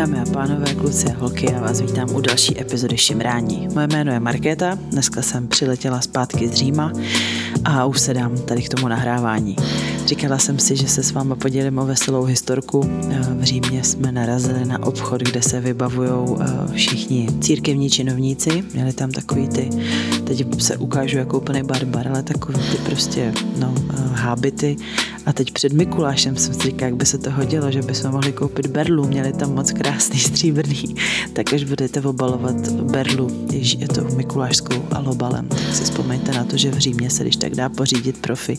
Dámy a pánové, kluci a holky, já vás vítám u další epizody Šimrání. Moje jméno je Markéta, dneska jsem přiletěla zpátky z Říma a už se dám tady k tomu nahrávání. Říkala jsem si, že se s váma podělím o veselou historku. V Římě jsme narazili na obchod, kde se vybavují eh, všichni církevní činovníci. Měli tam takový ty, teď se ukážu jako úplný barbar, ale takový ty prostě, no, eh, hábity. A teď před Mikulášem jsem si říkala, jak by se to hodilo, že bychom mohli koupit berlu. Měli tam moc krásný stříbrný. Tak až budete obalovat berlu, je to mikulášskou alobalem, tak si vzpomeňte na to, že v Římě se když tak dá pořídit profi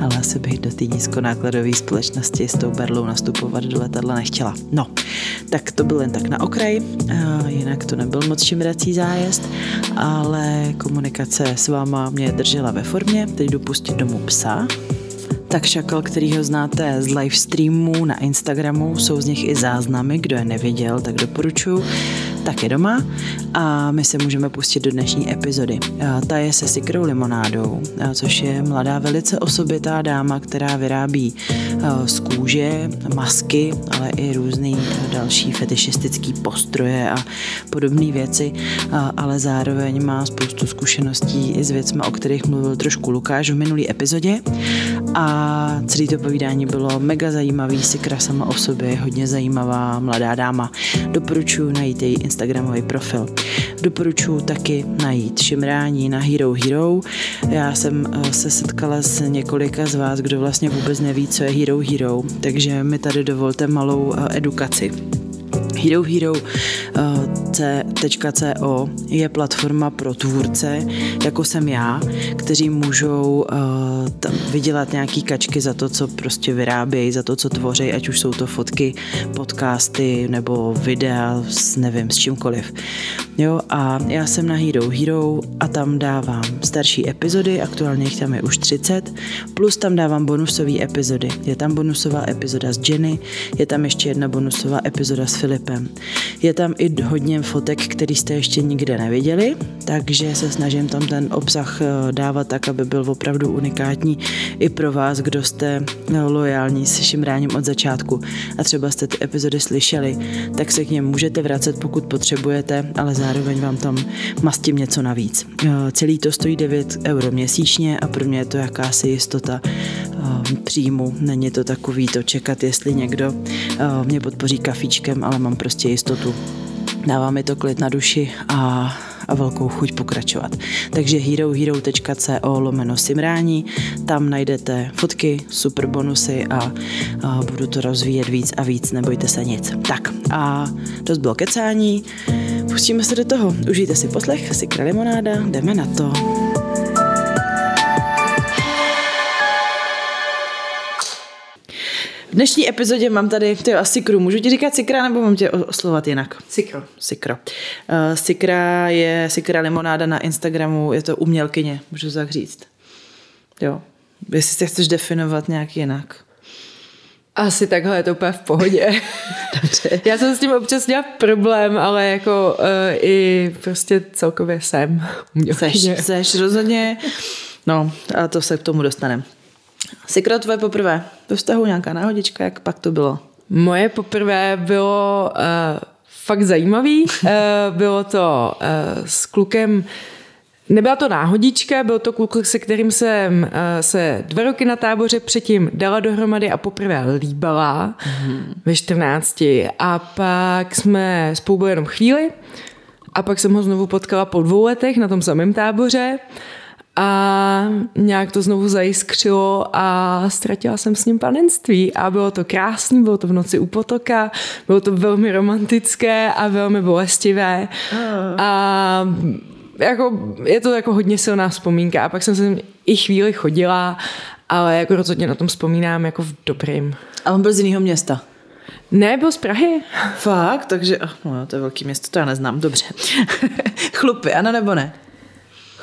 ale asi bych do té nízkonákladové společnosti s tou berlou nastupovat do letadla nechtěla. No, tak to byl jen tak na okraj, jinak to nebyl moc šimrací zájezd, ale komunikace s váma mě držela ve formě. Teď jdu pustit domů psa, tak šakal, který ho znáte z live streamů na Instagramu, jsou z nich i záznamy, kdo je neviděl, tak doporučuji taky doma a my se můžeme pustit do dnešní epizody. Ta je se sikrou limonádou, což je mladá velice osobitá dáma, která vyrábí z kůže masky, ale i různý další fetišistický postroje a podobné věci, ale zároveň má spoustu zkušeností i s věcmi, o kterých mluvil trošku Lukáš v minulý epizodě a celé to povídání bylo mega zajímavý, Sikra sama o sobě, hodně zajímavá mladá dáma. Doporučuji najít její Instagramový profil. Doporučuji taky najít šimrání na Hero Hero. Já jsem eh, se setkala s několika z vás, kdo vlastně vůbec neví, co je Hero Hero, takže mi tady dovolte malou eh, edukaci. Hero Hero C.co je platforma pro tvůrce, jako jsem já, kteří můžou uh, tam vydělat nějaký kačky za to, co prostě vyrábějí, za to, co tvoří, ať už jsou to fotky, podcasty nebo videa s nevím, s čímkoliv. Jo, a já jsem na Hero Hero a tam dávám starší epizody, aktuálně jich tam je už 30, plus tam dávám bonusové epizody. Je tam bonusová epizoda s Jenny, je tam ještě jedna bonusová epizoda s Filipem. Je tam i hodně fotek, který jste ještě nikde neviděli, takže se snažím tam ten obsah eh, dávat tak, aby byl opravdu unikátní i pro vás, kdo jste eh, lojální s šimráním od začátku a třeba jste ty epizody slyšeli, tak se k něm můžete vracet, pokud potřebujete, ale zároveň vám tam mastím něco navíc. Eh, celý to stojí 9 euro měsíčně a pro mě je to jakási jistota příjmu. Není to takový to čekat, jestli někdo mě podpoří kafíčkem, ale mám prostě jistotu, Dává mi to klid na duši a, a velkou chuť pokračovat. Takže herohero.co lomeno simrání, tam najdete fotky, super bonusy a, a budu to rozvíjet víc a víc, nebojte se nic. Tak a dost bylo kecání, pustíme se do toho. Užijte si poslech, si limonáda, jdeme na to. V dnešní epizodě mám tady, ty asi kru, můžu ti říkat Sikra nebo mám tě oslovat jinak? Sikro. Sikro. Uh, Sikra je Sikra limonáda na Instagramu, je to umělkyně, můžu tak říct. Jo. Jestli se chceš definovat nějak jinak. Asi takhle je to úplně v pohodě. Dobře. Já jsem s tím občas měla problém, ale jako uh, i prostě celkově jsem umělkyně. Seš, seš rozhodně. No, a to se k tomu dostaneme. Sikro, tvoje poprvé ve vztahu nějaká náhodička, jak pak to bylo? Moje poprvé bylo uh, fakt zajímavý. Uh, bylo to uh, s klukem, Nebyla to náhodička, byl to kluk, se kterým jsem uh, se dva roky na táboře předtím dala dohromady a poprvé líbala mm-hmm. ve 14. A pak jsme spolu byli jenom chvíli a pak jsem ho znovu potkala po dvou letech na tom samém táboře a nějak to znovu zajiskřilo a ztratila jsem s ním panenství a bylo to krásný, bylo to v noci u potoka, bylo to velmi romantické a velmi bolestivé uh. a jako, je to jako hodně silná vzpomínka a pak jsem se i chvíli chodila, ale jako rozhodně na tom vzpomínám jako v dobrým. A on byl z jiného města? Ne, byl z Prahy. Fakt? Takže, no, to je velký město, to já neznám, dobře. Chlupy, ano nebo ne?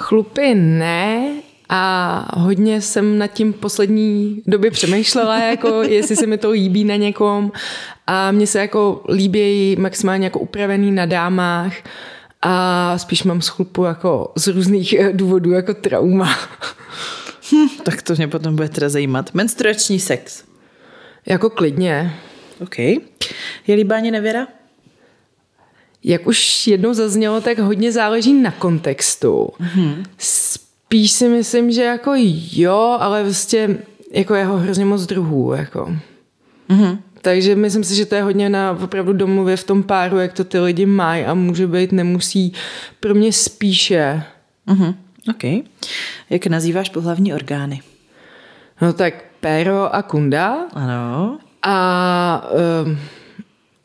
Chlupy ne, a hodně jsem nad tím poslední době přemýšlela, jako jestli se mi to líbí na někom. A mně se jako líbí maximálně jako upravený na dámách a spíš mám schlupu jako z různých eh, důvodů jako trauma. Hm, tak to mě potom bude teda zajímat. Menstruační sex. Jako klidně. OK. Je líbání nevěra? Jak už jednou zaznělo, tak hodně záleží na kontextu. Mm-hmm. Spíš si myslím, že jako jo, ale vlastně jako jeho hrozně moc druhů. Jako. Mm-hmm. Takže myslím si, že to je hodně na opravdu domluvě v tom páru, jak to ty lidi mají a může být, nemusí. Pro mě spíše. Mm-hmm. OK. Jak nazýváš pohlavní orgány? No tak péro a kunda. Ano. A um,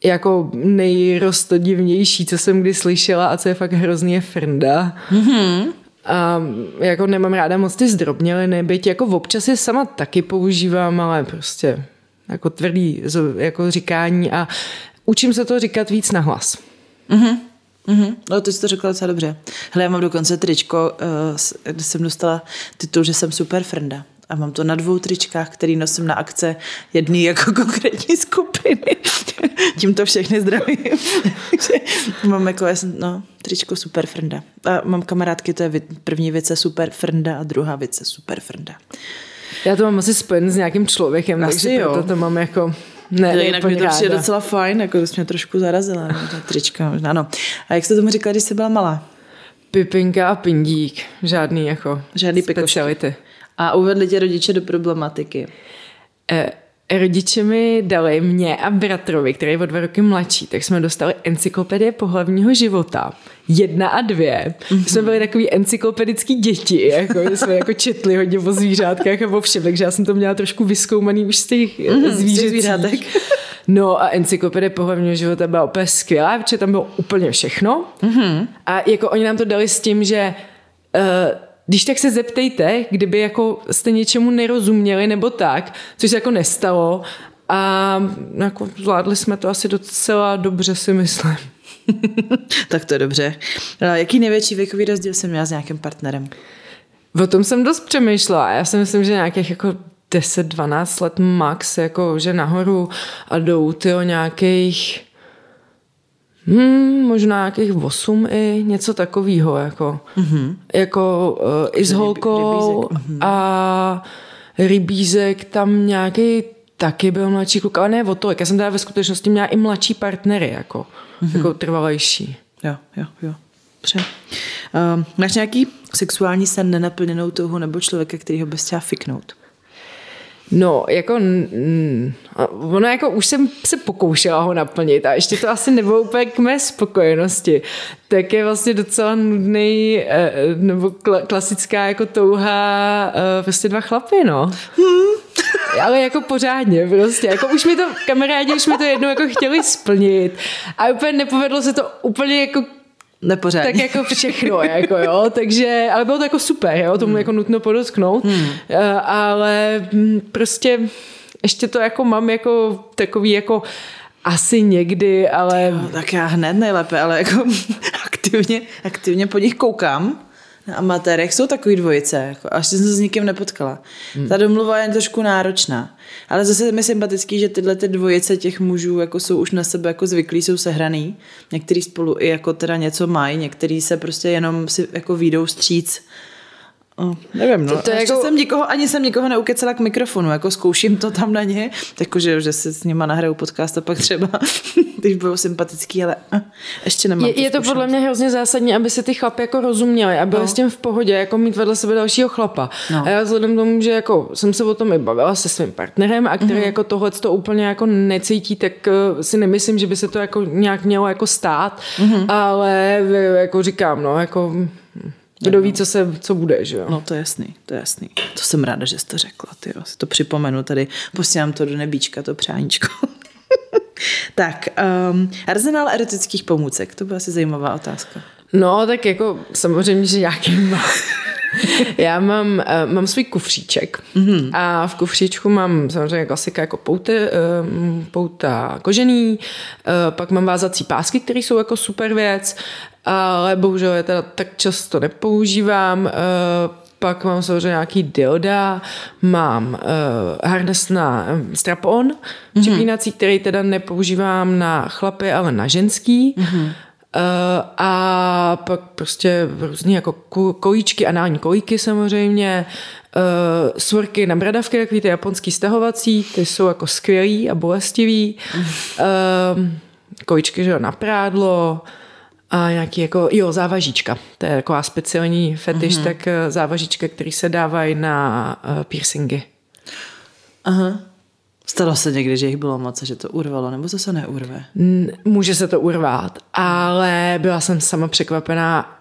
jako nejrostodivnější, co jsem kdy slyšela a co je fakt hrozně je frnda. Mm-hmm. A jako nemám ráda moc ty zdrobněliny, byť jako občas je sama taky používám, ale prostě jako tvrdý jako říkání a učím se to říkat víc na hlas. Mm-hmm. Mm-hmm. No, ty jsi to řekla docela dobře. Hele, já mám dokonce tričko, uh, kde jsem dostala titul, že jsem super frnda. A mám to na dvou tričkách, který nosím na akce jedný jako konkrétní skupiny. Tím to všechny zdravím. mám jako, no, tričko super frnda. A mám kamarádky, to je první věc je super frnda a druhá věc je super frnda. Já to mám asi spojen s nějakým člověkem, asi takže jo. proto to mám jako ne, ne jinak mi to přijde docela fajn, jako to mě trošku zarazila, ta trička možná, no. A jak jste tomu říkala, když jsi byla malá? Pipinka a pindík, žádný jako Žádný speciality. A uvedli tě rodiče do problematiky? Eh, Rodiče mi dali mě a bratrovi, který je o dva roky mladší, tak jsme dostali encyklopedie pohlavního života. Jedna a dvě. Mm-hmm. Jsme byli takový encyklopedický děti, jako, jsme jako četli hodně o zvířátkách a o všem, takže já jsem to měla trošku vyskoumaný už z těch mm-hmm, zvířátek. No a encyklopedie pohlavního života byla úplně skvělá, protože tam bylo úplně všechno. Mm-hmm. A jako oni nám to dali s tím, že uh, když tak se zeptejte, kdyby jako jste něčemu nerozuměli nebo tak, což se jako nestalo a jako zvládli jsme to asi docela dobře si myslím. tak to je dobře. A jaký největší věkový rozdíl jsem měla s nějakým partnerem? O tom jsem dost přemýšlela. Já si myslím, že nějakých jako 10-12 let max, jako že nahoru a jdou ty o nějakých Hmm, možná nějakých 8 i něco takového, jako, mm-hmm. jako uh, i s holkou mm-hmm. a rybízek tam nějaký taky byl mladší kluk, ale ne o tolik. Já jsem teda ve skutečnosti měla i mladší partnery, jako, mm-hmm. jako trvalejší. Jo, jo, jo. Dobře. Uh, máš nějaký sexuální sen nenaplněnou touhu nebo člověka, který ho bys chtěla fiknout? No, jako, mm, ono jako už jsem se pokoušela ho naplnit a ještě to asi nebylo úplně k mé spokojenosti. Tak je vlastně docela nudný, eh, nebo klasická jako touha eh, prostě dva chlapy, no. Hmm. Ale jako pořádně prostě, jako už mi to, kamarádi už mi to jednou jako chtěli splnit a úplně nepovedlo se to úplně jako Nepořádně. Tak jako všechno, jako jo, takže, ale bylo to jako super, jo, tomu hmm. jako nutno podotknout, hmm. uh, ale hm, prostě ještě to jako mám jako takový jako asi někdy, ale... Jo, tak já hned nejlépe, ale jako aktivně, aktivně po nich koukám na amatérech jsou takový dvojice, jako, až jsem se s nikým nepotkala. Hmm. Ta domluva je trošku náročná. Ale zase mi sympatický, že tyhle ty dvojice těch mužů jako jsou už na sebe jako zvyklí, jsou sehraný. Některý spolu i jako teda něco mají, některý se prostě jenom si jako výjdou stříc Oh, nevím, no. To, to jako... jsem nikoho, ani jsem nikoho neukecela k mikrofonu, jako zkouším to tam na ně, takže že se s nima nahraju podcast a pak třeba, když bylo sympatický, ale uh, ještě nemám. Je, je to podle mě hrozně zásadní, aby se ty chlapy jako rozuměli a byli no. s tím v pohodě, jako mít vedle sebe dalšího chlapa. No. A já vzhledem k tomu, že jako jsem se o tom i bavila se svým partnerem a který mm-hmm. jako tohle to úplně jako necítí, tak uh, si nemyslím, že by se to jako nějak mělo jako stát, mm-hmm. ale jako říkám, no, jako kdo ví, co, se, co bude, že jo? No to je jasný, to je jasný. To jsem ráda, že jsi to řekla, ty jo. Si to připomenu tady, posílám to do nebíčka, to přáníčko. tak, um, arzenál erotických pomůcek, to byla asi zajímavá otázka. No, tak jako samozřejmě, že nějaký má. Já mám, uh, mám svůj kufříček mm-hmm. a v kufříčku mám samozřejmě klasika jako pouta, uh, pouta kožený, uh, pak mám vázací pásky, které jsou jako super věc, ale bohužel je teda tak často nepoužívám. Pak mám samozřejmě nějaký dilda, mám uh, harness na strap-on, mm-hmm. připínací, který teda nepoužívám na chlapy, ale na ženský. Mm-hmm. Uh, a pak prostě různý jako kojíčky, anální kojíky samozřejmě, uh, svorky na bradavky, takový ty japonský stahovací, ty jsou jako skvělý a bolestivý. Uh, kojíčky, že jo, na prádlo, A nějaký jako, jo, závažička. To je taková speciální fetiš, mm-hmm. tak eh, závažička, který se dávají na uh, piercingy. Aha. Stalo se někdy, že jich bylo moc že to urvalo, nebo to se neurve? Může se to urvat, ale byla jsem sama překvapená,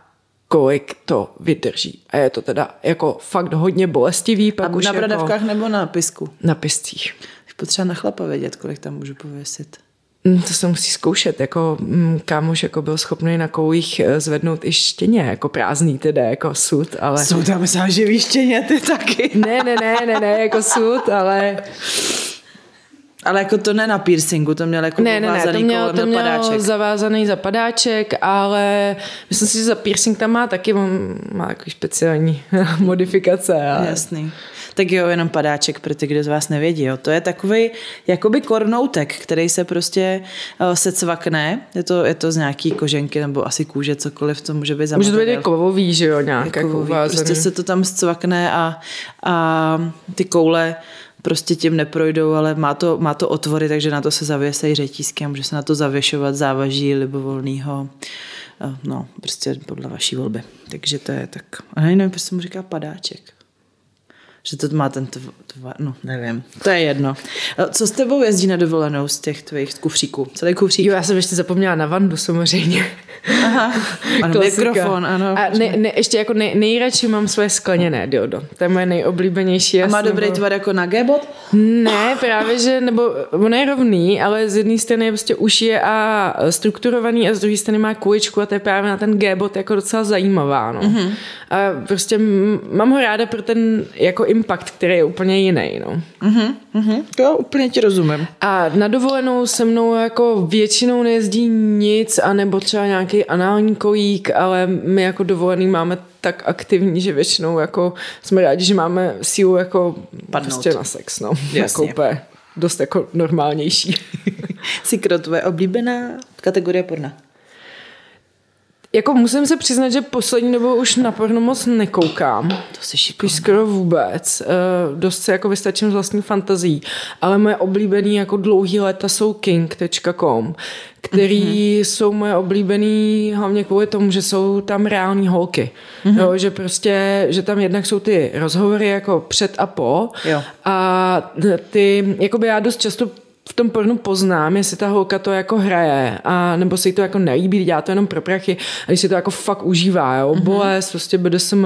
kolik to vydrží. A je to teda jako fakt hodně bolestivý. Pak A už na bradavkách jako nebo na pisku? Na piscích. Potřeba na chlapa vědět, kolik tam můžu pověsit. Mm, To se musí zkoušet, jako mm, kámoš jako byl schopný na koulích eh, zvednout i štěně, jako prázdný teda, jako sud, ale... Jsou tam živý štěně, ty taky. Ne, ne, ne, ne, ne, jako sud, ale Ale jako to ne na piercingu, to měl jako ne, ne, ne, to měl, kolem to měl padáček. zavázaný zapadáček, ale myslím si, že za piercing tam má taky, on má jako speciální modifikace. Ale... Jasný. Tak jo, jenom padáček pro ty, kdo z vás nevědí. Jo. To je takový jakoby kornoutek, který se prostě uh, se cvakne. Je to, je to z nějaký koženky nebo asi kůže, cokoliv, to může být za Může to být kovový, že jo, nějak jako, Kovový. uvázaný. Prostě se to tam zcvakne a, a ty koule prostě tím neprojdou, ale má to, má to otvory, takže na to se zavěsejí řetízky a může se na to zavěšovat závaží libovolného, eh, no, prostě podle vaší volby. Takže to je tak, a nevím, proč se mu říká padáček. Že to má ten tv, tvar, no nevím, to je jedno. Eh, Co s tebou jezdí na dovolenou z těch tvých kufříků? Celý kufřík? Jo, já jsem ještě zapomněla na Vandu samozřejmě. Aha, ano, mikrofon, ano. A ne, ne, ještě jako nej, nejradši mám svoje skleněné dildo. To je moje nejoblíbenější. A má dobrý nebo- tvar jako na G-bot? Ne, právě, že, nebo on je rovný, ale z jedné strany je prostě uši a strukturovaný a z druhé strany má kuličku a to je právě na ten G-bot jako docela zajímavá, no. Mm-hmm. A prostě mám ho ráda pro ten jako impact, který je úplně jiný, no. Mhm, jo, úplně ti rozumím. A na dovolenou se mnou jako většinou nejezdí nic, anebo třeba nějaký anální kolík, ale my jako dovolený máme tak aktivní, že většinou jako jsme rádi, že máme sílu jako Padnout. prostě na sex, no. Jasně. Jako úplně dost jako normálnější. Sikro, tvoje oblíbená kategorie porna. Jako musím se přiznat, že poslední dobou už na porno moc nekoukám. To si šikovný. Jako skoro vůbec. Uh, dost se jako vystačím z vlastní fantazí. Ale moje oblíbený jako dlouhý léta jsou king.com, který mm-hmm. jsou moje oblíbený hlavně kvůli tomu, že jsou tam reální holky. Mm-hmm. Jo, že prostě, že tam jednak jsou ty rozhovory jako před a po. Jo. A ty, jakoby já dost často v tom pornu poznám, jestli ta holka to jako hraje, a nebo se jí to jako nelíbí, dělá to jenom pro prachy, a když si to jako fakt užívá, jo, mm-hmm. bolest, prostě BDSM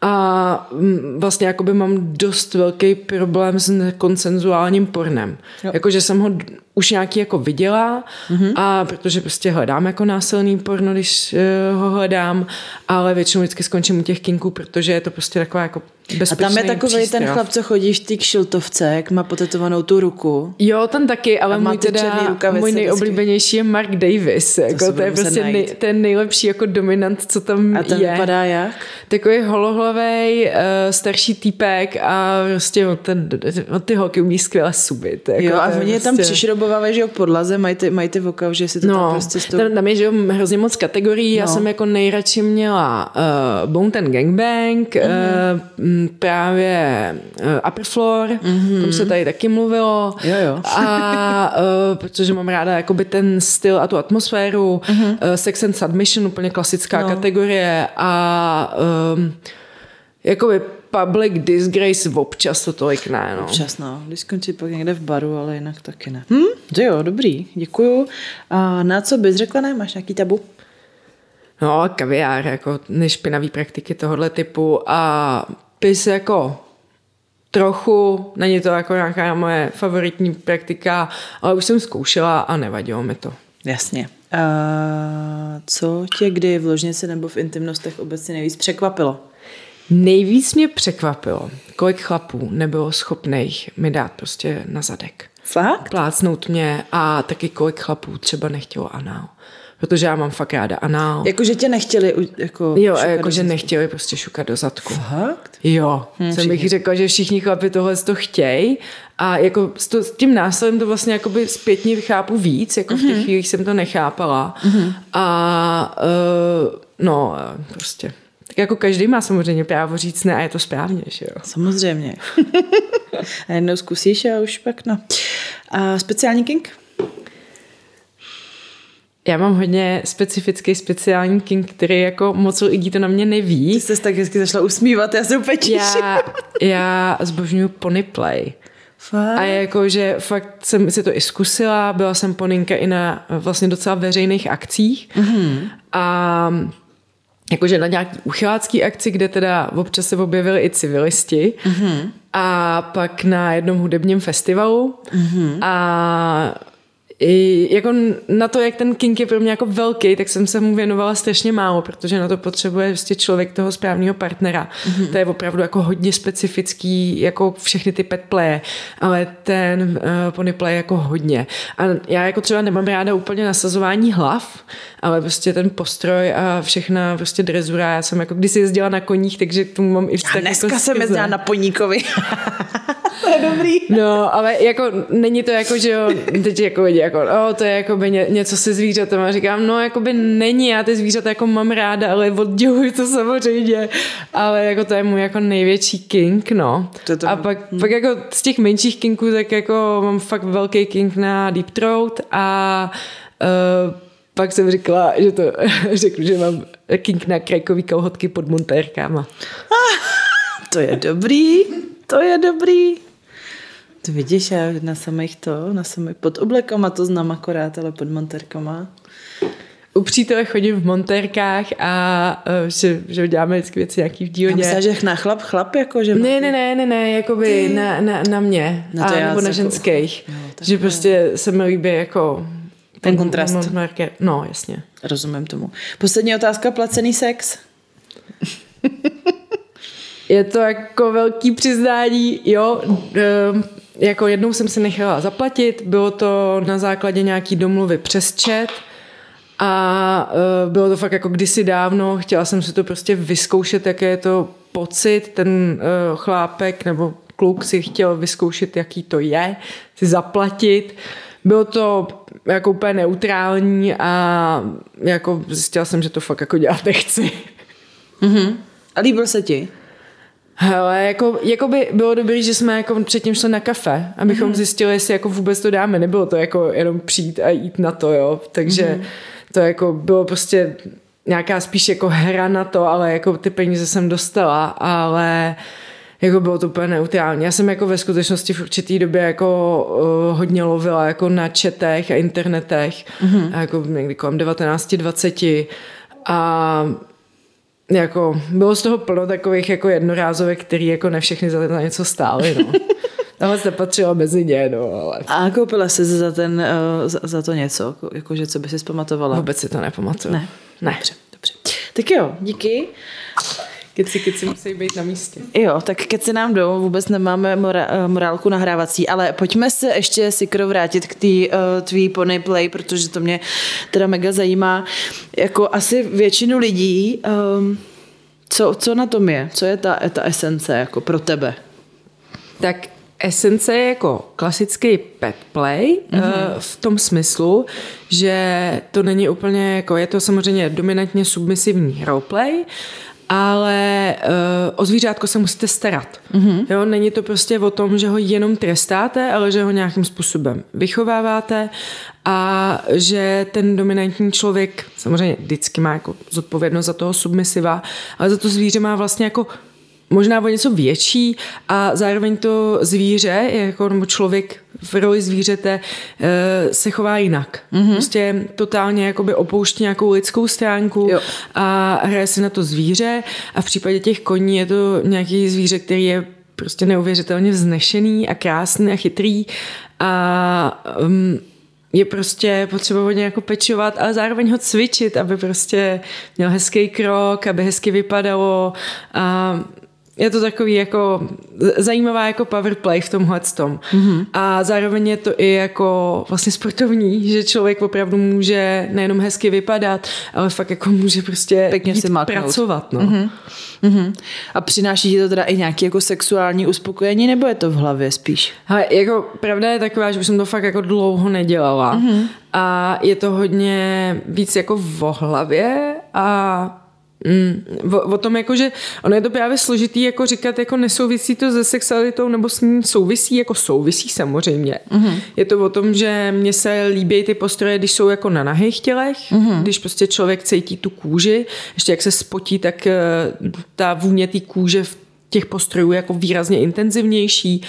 a mm, vlastně jakoby mám dost velký problém s nekonsenzuálním pornem. Jo. Jakože jsem ho už nějaký jako viděla mm-hmm. a protože prostě hledám jako násilný porno, když uh, ho hledám, ale většinou vždycky skončím u těch kinků, protože je to prostě taková jako A tam je takový ten chlap, co chodí v té kšiltovce, jak má potetovanou tu ruku. Jo, ten taky, ale můj, teda, můj nejoblíbenější je Mark Davis. Jako, si to, je prostě nej, ten nejlepší jako dominant, co tam A ten je. vypadá jak? Takový holohlavej, uh, starší týpek a prostě on ten, on ty holky umí skvěle subit. Jako, Jo, a oni je tam prostě- přišrobovávají, že jo, podlaze, mají ty, mají ty voka, že si to tam No, prostě s tou... tam, tam je že jo, hrozně moc kategorií. Já No. jsem jako nejradši měla uh, Bone Ten Gangbang, Mhm. mm. uh, právě uh, Upper Floor, mm-hmm. tom se tady taky mluvilo. Jo, jo. A uh, protože mám ráda jakoby ten styl a tu atmosféru. Mm-hmm. Uh, Sex and Submission, úplně klasická no. kategorie. A um, jakoby Public Disgrace občas to tolik ne, no. Občas, no. Když skončí pak někde v baru, ale jinak taky ne. Hm, to jo, dobrý, děkuju. A na co bys řekla, ne? Máš nějaký tabu? No, kaviár, jako nešpinavý praktiky tohohle typu a pis jako trochu, není to jako nějaká moje favoritní praktika, ale už jsem zkoušela a nevadilo mi to. Jasně. A co tě kdy v ložnici nebo v intimnostech obecně nejvíc překvapilo? Nejvíc mě překvapilo, kolik chlapů nebylo schopných mi dát prostě na zadek. Fakt? Plácnout mě a taky kolik chlapů třeba nechtělo anál. Protože já mám fakt ráda anál. Jakože tě nechtěli jako... Jo, jakože nechtěli prostě šukat do zadku. Fakt? Jo, hmm, jsem bych řekla, že všichni chlapi tohle to chtějí a jako s, to, s tím násilím to vlastně jakoby zpětně chápu víc, jako v těch chvílích jsem to nechápala a uh, no prostě jako každý má samozřejmě právo říct ne a je to správně, že jo. Samozřejmě. a jednou zkusíš a už pak no. A speciální king? já mám hodně specifický speciální king, který jako moc lidí to na mě neví. Ty jsi tak hezky zašla usmívat, já se úplně Já, já zbožňuji pony play. Fakt? A jako, že fakt jsem si to i zkusila, byla jsem poninka i na vlastně docela veřejných akcích. Mm-hmm. A jakože na nějaký uchylácký akci, kde teda občas se objevili i civilisti. Mm-hmm. A pak na jednom hudebním festivalu. Mm-hmm. A i jako na to, jak ten kink je pro mě jako velký, tak jsem se mu věnovala strašně málo, protože na to potřebuje prostě člověk toho správného partnera. Mm-hmm. To je opravdu jako hodně specifický, jako všechny ty pet playe, ale ten uh, pony play jako hodně. A já jako třeba nemám ráda úplně nasazování hlav, ale prostě ten postroj a všechna prostě drezura. Já jsem jako když jezdila na koních, takže k tomu mám i vztah. Já dneska jako jsem jezdila na poníkovi. to je dobrý. No, ale jako není to jako, že jo, teď jako vidí, jako, oh, to je jako by ně, něco se zvířatem a říkám, no, jako by není, já ty zvířata jako mám ráda, ale odděluji to samozřejmě, ale jako to je můj jako největší king, no. To to... A pak, hmm. pak jako z těch menších kinků, tak jako mám fakt velký king na Deep Throat a uh, pak jsem říkala, že to řeknu, že mám king na krajkový kalhotky pod montérkama. to je dobrý, to je dobrý. To vidíš, já na samých to, na samých pod oblekama to znám akorát, ale pod montérkama. U přítele chodím v montérkách a uh, že, že děláme vždycky věci nějaký v dílně. Já myslím, že na chlap, chlap jako, že... Ne, ne, ne, ne, ne, jakoby na, na, na mě. Na to a, nebo na ženských. Jako, no, že prostě se mi líbí jako ten kontrast. No, jasně. Rozumím tomu. Poslední otázka, placený sex? je to jako velký přiznání, jo, ehm, jako jednou jsem si nechala zaplatit, bylo to na základě nějaký domluvy přes chat a uh, bylo to fakt jako kdysi dávno, chtěla jsem si to prostě vyzkoušet, jaké je to pocit, ten uh, chlápek nebo kluk si chtěl vyzkoušet, jaký to je, si zaplatit. Bylo to jako úplně neutrální a jako zjistila jsem, že to fakt jako dělat nechci. Mm-hmm. A líbil se ti? Hele, jako, jako by bylo dobré, že jsme jako předtím šli na kafe, abychom mm-hmm. zjistili, jestli jako vůbec to dáme. Nebylo to jako jenom přijít a jít na to, jo. Takže mm-hmm. to jako bylo prostě nějaká spíš jako hra na to, ale jako ty peníze jsem dostala, ale jako bylo to úplně neutrální. Já jsem jako ve skutečnosti v určitý době jako uh, hodně lovila jako na četech a internetech, mm-hmm. a jako někdy kolem 19-20 a jako bylo z toho plno takových jako jednorázovek, který jako ne všechny za, za něco stály, no. Tohle se patřilo mezi ně, no, ale... A koupila jsi za, ten, uh, za, za to něco, jakože co by si zpamatovala? Vůbec si to nepamatuju. Ne. Ne. Dobře, dobře. Tak jo, díky. Keci, keci musí být na místě. Jo, tak keci nám jdou, vůbec nemáme mora, eh, morálku nahrávací, ale pojďme se ještě Sikro vrátit k té uh, tvý pony play, protože to mě teda mega zajímá. Jako asi většinu lidí, um, co, co na tom je? Co je ta, ta esence jako pro tebe? Tak esence je jako klasický pet play mm-hmm. v tom smyslu, že to není úplně jako, je to samozřejmě dominantně submisivní roleplay, ale uh, o zvířátko se musíte starat. Mm-hmm. Jo, není to prostě o tom, že ho jenom trestáte, ale že ho nějakým způsobem vychováváte a že ten dominantní člověk samozřejmě vždycky má jako zodpovědnost za toho submisiva, ale za to zvíře má vlastně jako možná o něco větší a zároveň to zvíře, jako nebo člověk v roli zvířete eh, se chová jinak. Mm-hmm. Prostě totálně jakoby opouští nějakou lidskou stránku jo. a hraje si na to zvíře a v případě těch koní je to nějaký zvíře, který je prostě neuvěřitelně vznešený a krásný a chytrý a um, je prostě potřeba hodně jako pečovat, ale zároveň ho cvičit, aby prostě měl hezký krok, aby hezky vypadalo a je to takový jako zajímavá jako power play v tomhle tom. Mm-hmm. A zároveň je to i jako vlastně sportovní, že člověk opravdu může nejenom hezky vypadat, ale fakt jako může prostě Pěkně si pracovat. No. Mm-hmm. Mm-hmm. A přináší ti to teda i nějaké jako sexuální uspokojení, nebo je to v hlavě spíš? Hele, jako pravda je taková, že už jsem to fakt jako dlouho nedělala. Mm-hmm. A je to hodně víc jako v hlavě a Mm, o, o tom jako, že ono je to právě složitý jako říkat, jako nesouvisí to se sexualitou, nebo s ní souvisí, jako souvisí samozřejmě. Mm-hmm. Je to o tom, že mně se líbí ty postroje, když jsou jako na nahých tělech, mm-hmm. když prostě člověk cítí tu kůži, ještě jak se spotí, tak eh, ta vůně té kůže v těch postrojů jako výrazně intenzivnější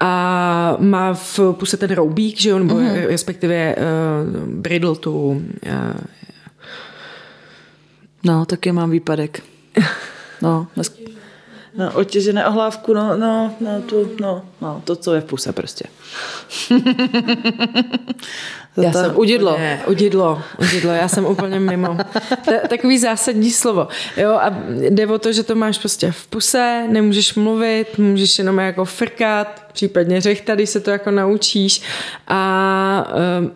a má v puse ten roubík, že nebo mm-hmm. respektive uh, bridle tu uh, No, taky mám výpadek. No, dnes... no otěžené ohlávku, no, no, no, tu, no, no, to, co je v puse prostě. to já jsem udidlo. Úplně, udidlo, udidlo, já jsem úplně mimo. Je takový zásadní slovo. Jo, a jde o to, že to máš prostě v puse, nemůžeš mluvit, můžeš jenom jako frkat, případně řechtat, když se to jako naučíš a um,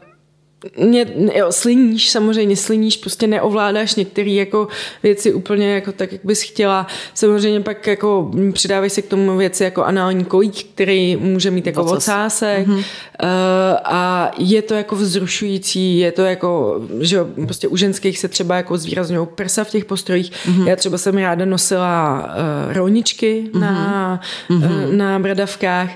mě, jo, sliníš, samozřejmě sliníš, prostě neovládáš některé jako věci úplně jako tak, jak bys chtěla. Samozřejmě pak jako přidávají se k tomu věci jako anální kolík, který může mít jako ocásek mm-hmm. uh, a je to jako vzrušující, je to jako, že prostě u ženských se třeba jako zvýrazňují prsa v těch postrojích. Mm-hmm. Já třeba jsem ráda nosila uh, rolničky mm-hmm. na, mm-hmm. Uh, na bradavkách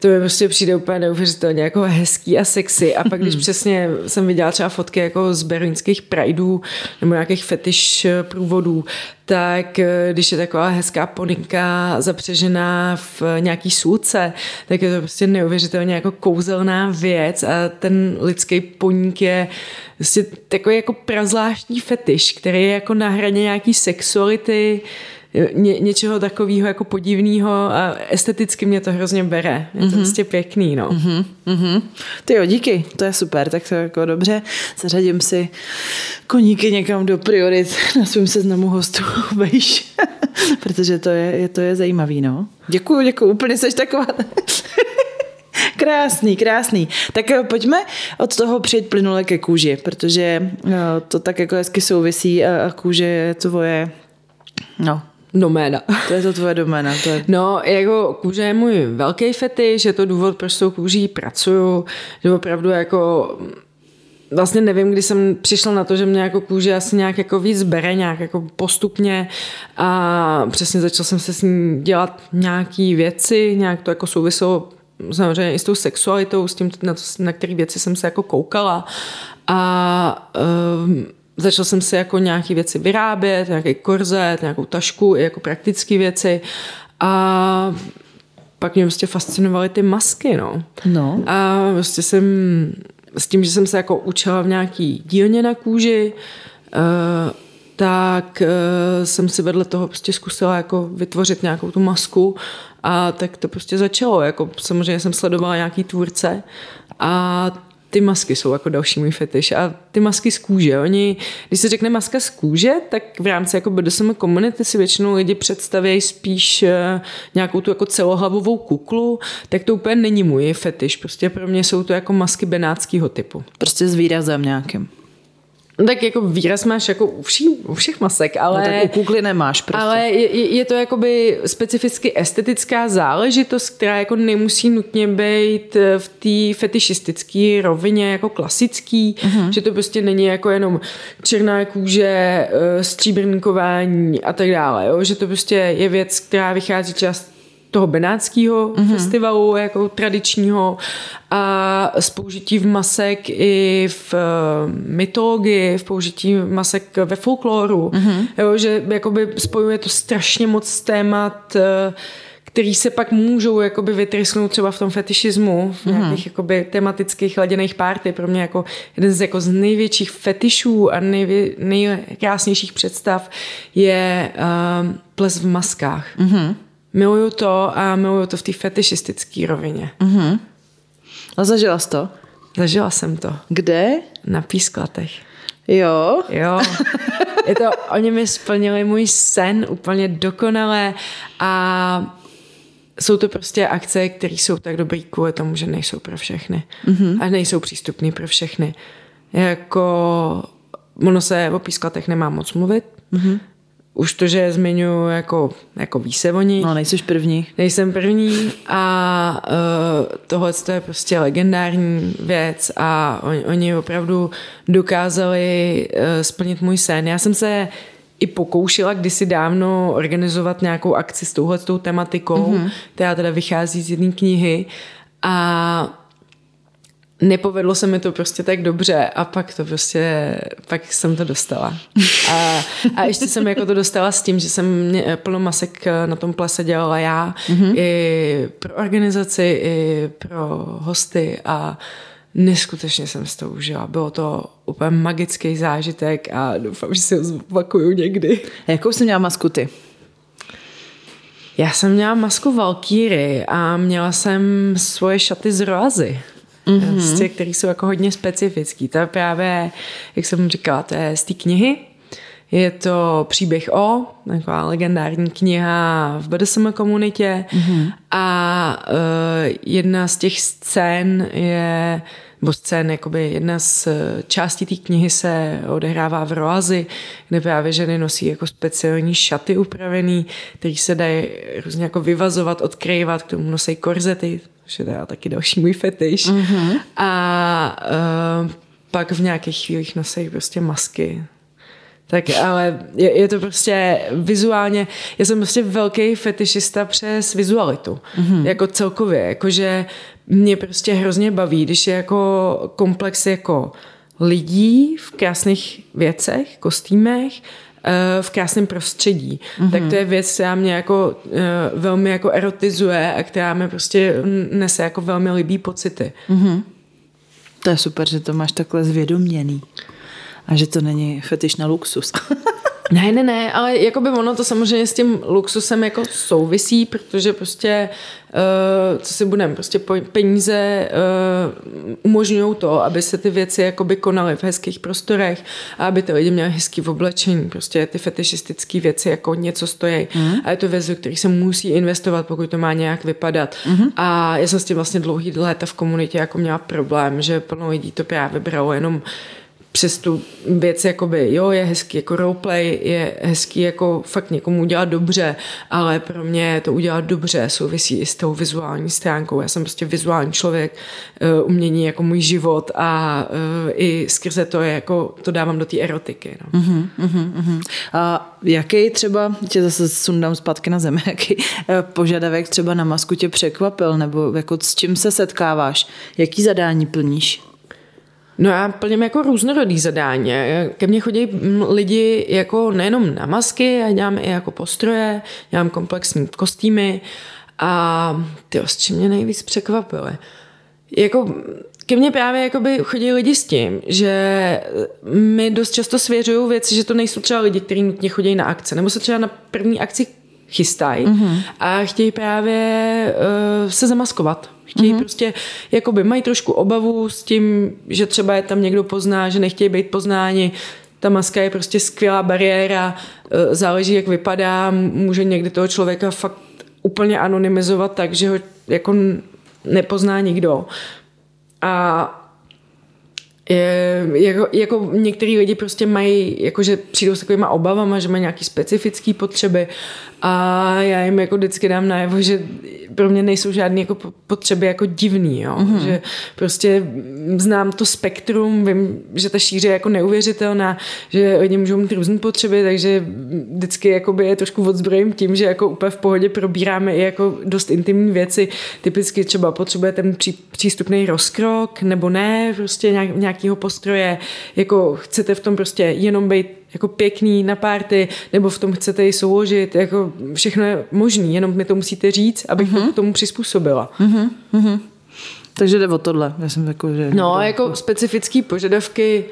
to mi prostě přijde úplně neuvěřitelně jako hezký a sexy. A pak, když přesně jsem viděla třeba fotky jako z berlínských prideů nebo nějakých fetiš průvodů, tak eh, když je taková hezká poninka zapřežená v nějaký sůlce, tak je to prostě neuvěřitelně jako kouzelná věc a ten lidský poník je prostě takový jako prazvláštní fetiš, který je jako na hraně nějaký sexuality, ně, něčeho takového jako podivného a esteticky mě to hrozně bere. Je to mm-hmm. prostě pěkný, no. Mm-hmm. Mm-hmm. Ty jo, díky, to je super, tak to jako dobře. Zařadím si koníky někam do priorit na svém seznamu hostů, vejš, protože to je, je, to je zajímavý, no. Děkuju, děkuju, úplně seš taková... Krásný, krásný. Tak eh, pojďme od toho přijet plynule ke kůži, protože eh, to tak jako hezky souvisí a kůže je tvoje no, doména. To je to tvoje doména. To je... No, jako kůže je můj velký fetiš, je to důvod, proč s tou kůží pracuju, že opravdu jako vlastně nevím, kdy jsem přišla na to, že mě jako kůže asi nějak jako víc bere, nějak jako postupně a přesně začal jsem se s ní dělat nějaký věci, nějak to jako souviselo samozřejmě i s tou sexualitou, s tím, na, to, na který věci jsem se jako koukala a um, začal jsem si jako nějaké věci vyrábět, nějaký korzet, nějakou tašku, i jako praktické věci a pak mě prostě fascinovaly ty masky, no. no. A prostě jsem s tím, že jsem se jako učila v nějaký dílně na kůži, uh, tak uh, jsem si vedle toho prostě zkusila jako vytvořit nějakou tu masku a tak to prostě začalo. Jako samozřejmě jsem sledovala nějaký tvůrce a ty masky jsou jako další můj fetiš a ty masky z kůže. Oni, když se řekne maska z kůže, tak v rámci jako BDSM komunity si většinou lidi představí spíš uh, nějakou tu jako celohlavovou kuklu, tak to úplně není můj fetiš. Prostě pro mě jsou to jako masky benátského typu. Prostě s výrazem nějakým. No tak jako výraz máš jako u, vší, u všech masek, ale... No tak u kukly nemáš prostě. Ale je, je to jakoby specificky estetická záležitost, která jako nemusí nutně být v té fetišistické rovině jako klasický, uh-huh. že to prostě není jako jenom černá kůže, eh, stříbrnkování a tak dále, jo? že to prostě je věc, která vychází čas toho benátského mm-hmm. festivalu jako tradičního a s použití v masek i v uh, mytologii, v použití masek ve folkloru, mm-hmm. jo, že jakoby spojuje to strašně moc témat, uh, který se pak můžou jakoby vytrysnout třeba v tom fetišismu, v mm-hmm. nějakých jakoby tematických laděných párty. Pro mě jako jeden z, jako z největších fetišů a nejvě, nejkrásnějších představ je uh, ples v maskách. Mm-hmm. Miluju to a miluju to v té fetišistické rovině. Uh-huh. A zažila jsi to? Zažila jsem to. Kde? Na písklatech. Jo? Jo. Je to, oni mi splnili můj sen úplně dokonale a jsou to prostě akce, které jsou tak dobrý kvůli tomu, že nejsou pro všechny. Mm-hmm. A nejsou přístupné pro všechny. Jako, ono se o písklatech nemá moc mluvit. Mm-hmm už to, že zmiňuji jako, jako ví se o nich. No, nejseš první. Nejsem první a uh, tohle je prostě legendární věc a on, oni opravdu dokázali uh, splnit můj sen. Já jsem se i pokoušela kdysi dávno organizovat nějakou akci s touhletou tematikou, mm-hmm. která teda vychází z jedné knihy a nepovedlo se mi to prostě tak dobře a pak to prostě, pak jsem to dostala. A, a ještě jsem jako to dostala s tím, že jsem mě, plno masek na tom plese dělala já mm-hmm. i pro organizaci, i pro hosty a neskutečně jsem z toho užila. Bylo to úplně magický zážitek a doufám, že si ho zopakuju někdy. A jakou jsi měla masku ty? Já jsem měla masku Valkýry a měla jsem svoje šaty z roazy. Mm-hmm. Prostě, které jsou jako hodně specifický. To je právě, jak jsem říkala, to je z té knihy. Je to příběh o, taková legendární kniha v BDSM komunitě mm-hmm. a uh, jedna z těch scén je nebo scén, jakoby jedna z částí té knihy se odehrává v Roazi, kde právě ženy nosí jako speciální šaty upravený, které se dají různě jako vyvazovat, odkryvat, k tomu nosí korzety, to je taky další můj fetiš. Mm-hmm. A uh, pak v nějakých chvílích nosí prostě masky. Tak ale je, je to prostě vizuálně, já jsem prostě velký fetišista přes vizualitu. Mm-hmm. Jako celkově, jakože mě prostě hrozně baví, když je jako komplex jako lidí v krásných věcech, kostýmech, eh, v krásném prostředí. Mm-hmm. Tak to je věc, která mě jako eh, velmi jako erotizuje a která mi prostě nese jako velmi libý pocity. Mm-hmm. To je super, že to máš takhle zvědoměný. A že to není fetiš na luxus. Ne, ne, ne, ale jako by ono to samozřejmě s tím luxusem jako souvisí, protože prostě, uh, co si budeme, prostě peníze uh, umožňují to, aby se ty věci jakoby konaly v hezkých prostorech a aby ty lidi měli hezký oblečení. Prostě ty fetišistické věci jako něco stojí. Mm. A je to věc, do kterých se musí investovat, pokud to má nějak vypadat. Mm. A já jsem s tím vlastně dlouhý léta v komunitě jako měla problém, že plno lidí to právě bralo jenom uh, přes tu věc, jakoby, jo, je hezký jako roleplay, je hezký jako fakt někomu udělat dobře, ale pro mě to udělat dobře souvisí i s tou vizuální stránkou. Já jsem prostě vizuální člověk, uh, umění jako můj život a uh, i skrze to je jako, to dávám do té erotiky. No. Uh-huh, uh-huh. A jaký třeba, tě zase sundám zpátky na zemi, jaký uh, požadavek třeba na masku tě překvapil, nebo jako s čím se setkáváš, jaký zadání plníš? No já plním jako různorodý zadání. Ke mně chodí lidi jako nejenom na masky, já dělám i jako postroje, dělám komplexní kostýmy a ty s čím mě nejvíc překvapily. Jako ke mně právě jakoby chodí lidi s tím, že mi dost často svěřují věci, že to nejsou třeba lidi, kteří nutně chodí na akce, nebo se třeba na první akci chystají mm-hmm. a chtějí právě uh, se zamaskovat. Chtějí mm-hmm. prostě, jakoby mají trošku obavu s tím, že třeba je tam někdo pozná, že nechtějí být poznáni. Ta maska je prostě skvělá bariéra, uh, záleží, jak vypadá, může někdy toho člověka fakt úplně anonymizovat tak, že ho jako nepozná nikdo. A je, jako, jako některý lidi prostě mají, jakože přijdou s takovýma obavama, že mají nějaké specifické potřeby a já jim jako vždycky dám najevo, že pro mě nejsou žádné jako potřeby jako divný, jo? Mm-hmm. že prostě znám to spektrum, vím, že ta šíře je jako neuvěřitelná, že lidi můžou mít různé potřeby, takže vždycky jakoby je trošku odzbrojím tím, že jako úplně v pohodě probíráme i jako dost intimní věci, typicky třeba potřebujete mít pří, přístupný rozkrok nebo ne, prostě nějak, nějakýho postroje, jako chcete v tom prostě jenom být jako pěkný na párty, nebo v tom chcete ji souložit, jako všechno je možný, jenom mi to musíte říct, abych mm-hmm. to mhm. k tomu přizpůsobila. Mm-hmm. Takže jde o tohle. Já jsem jako, že... No, to... jako specifické požadavky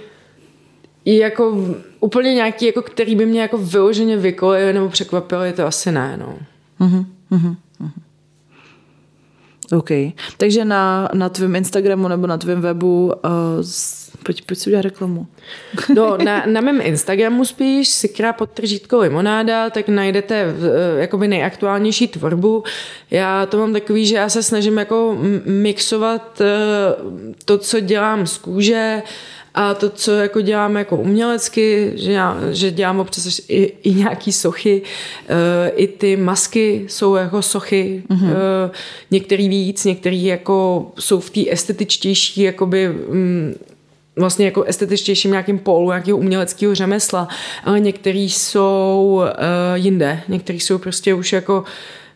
jako úplně nějaký, jako, který by mě jako vyloženě vykolil nebo překvapily, to asi ne, no. Mm-hmm. Mm-hmm. OK. Takže na, na tvém Instagramu nebo na tvém webu uh, pojď, pojď si udělat reklamu. No, na, na mém Instagramu spíš, sikra podtržítko limonáda, tak najdete uh, jakoby nejaktuálnější tvorbu. Já to mám takový, že já se snažím jako mixovat uh, to, co dělám z kůže, a to, co jako dělám jako umělecky, že, já, že dělám občas i, i nějaký sochy, uh, i ty masky jsou jako sochy, mm-hmm. uh, některý víc, některý jako jsou v té estetičtější jakoby um, vlastně jako estetičtějším nějakým pólu, nějakého uměleckého řemesla, ale některý jsou uh, jinde, některý jsou prostě už jako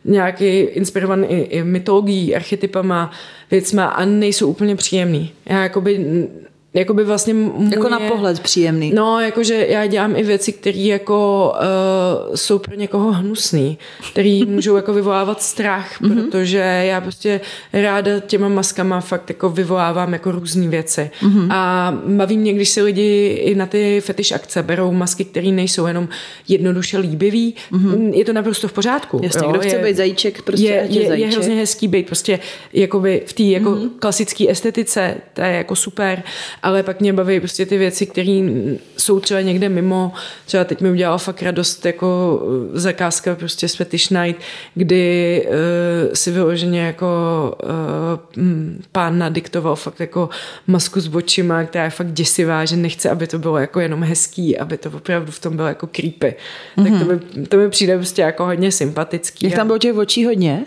nějaký inspirovaný i, i mytologií, archetypama, věcma a nejsou úplně příjemný. Já jakoby jakoby vlastně můj Jako na pohled příjemný. No, jakože já dělám i věci, které jako uh, jsou pro někoho hnusný, které můžou jako vyvolávat strach, mm-hmm. protože já prostě ráda těma maskama fakt jako vyvolávám jako různé věci. Mm-hmm. A baví mě, když si lidi i na ty fetiš akce berou masky, které nejsou jenom jednoduše líbivý. Mm-hmm. Je to naprosto v pořádku. Jasně, jo? kdo chce je, být zajíček, prostě je, je, zajíček. je hrozně hezký být prostě jakoby v té jako mm-hmm. klasické estetice, to je jako super ale pak mě baví prostě ty věci, které jsou třeba někde mimo. Třeba teď mi udělala fakt radost jako eh, zakázka prostě s Fetish Night, kdy uh, si vyloženě jako uh, pán nadiktoval fakt jako masku s očima, která je fakt děsivá, že nechce, aby to bylo jako jenom hezký, aby to opravdu v tom bylo jako creepy. Mm-hmm. Tak to mhm. mi, to mi přijde prostě jako hodně sympatický. Jak tam bylo těch očí hodně?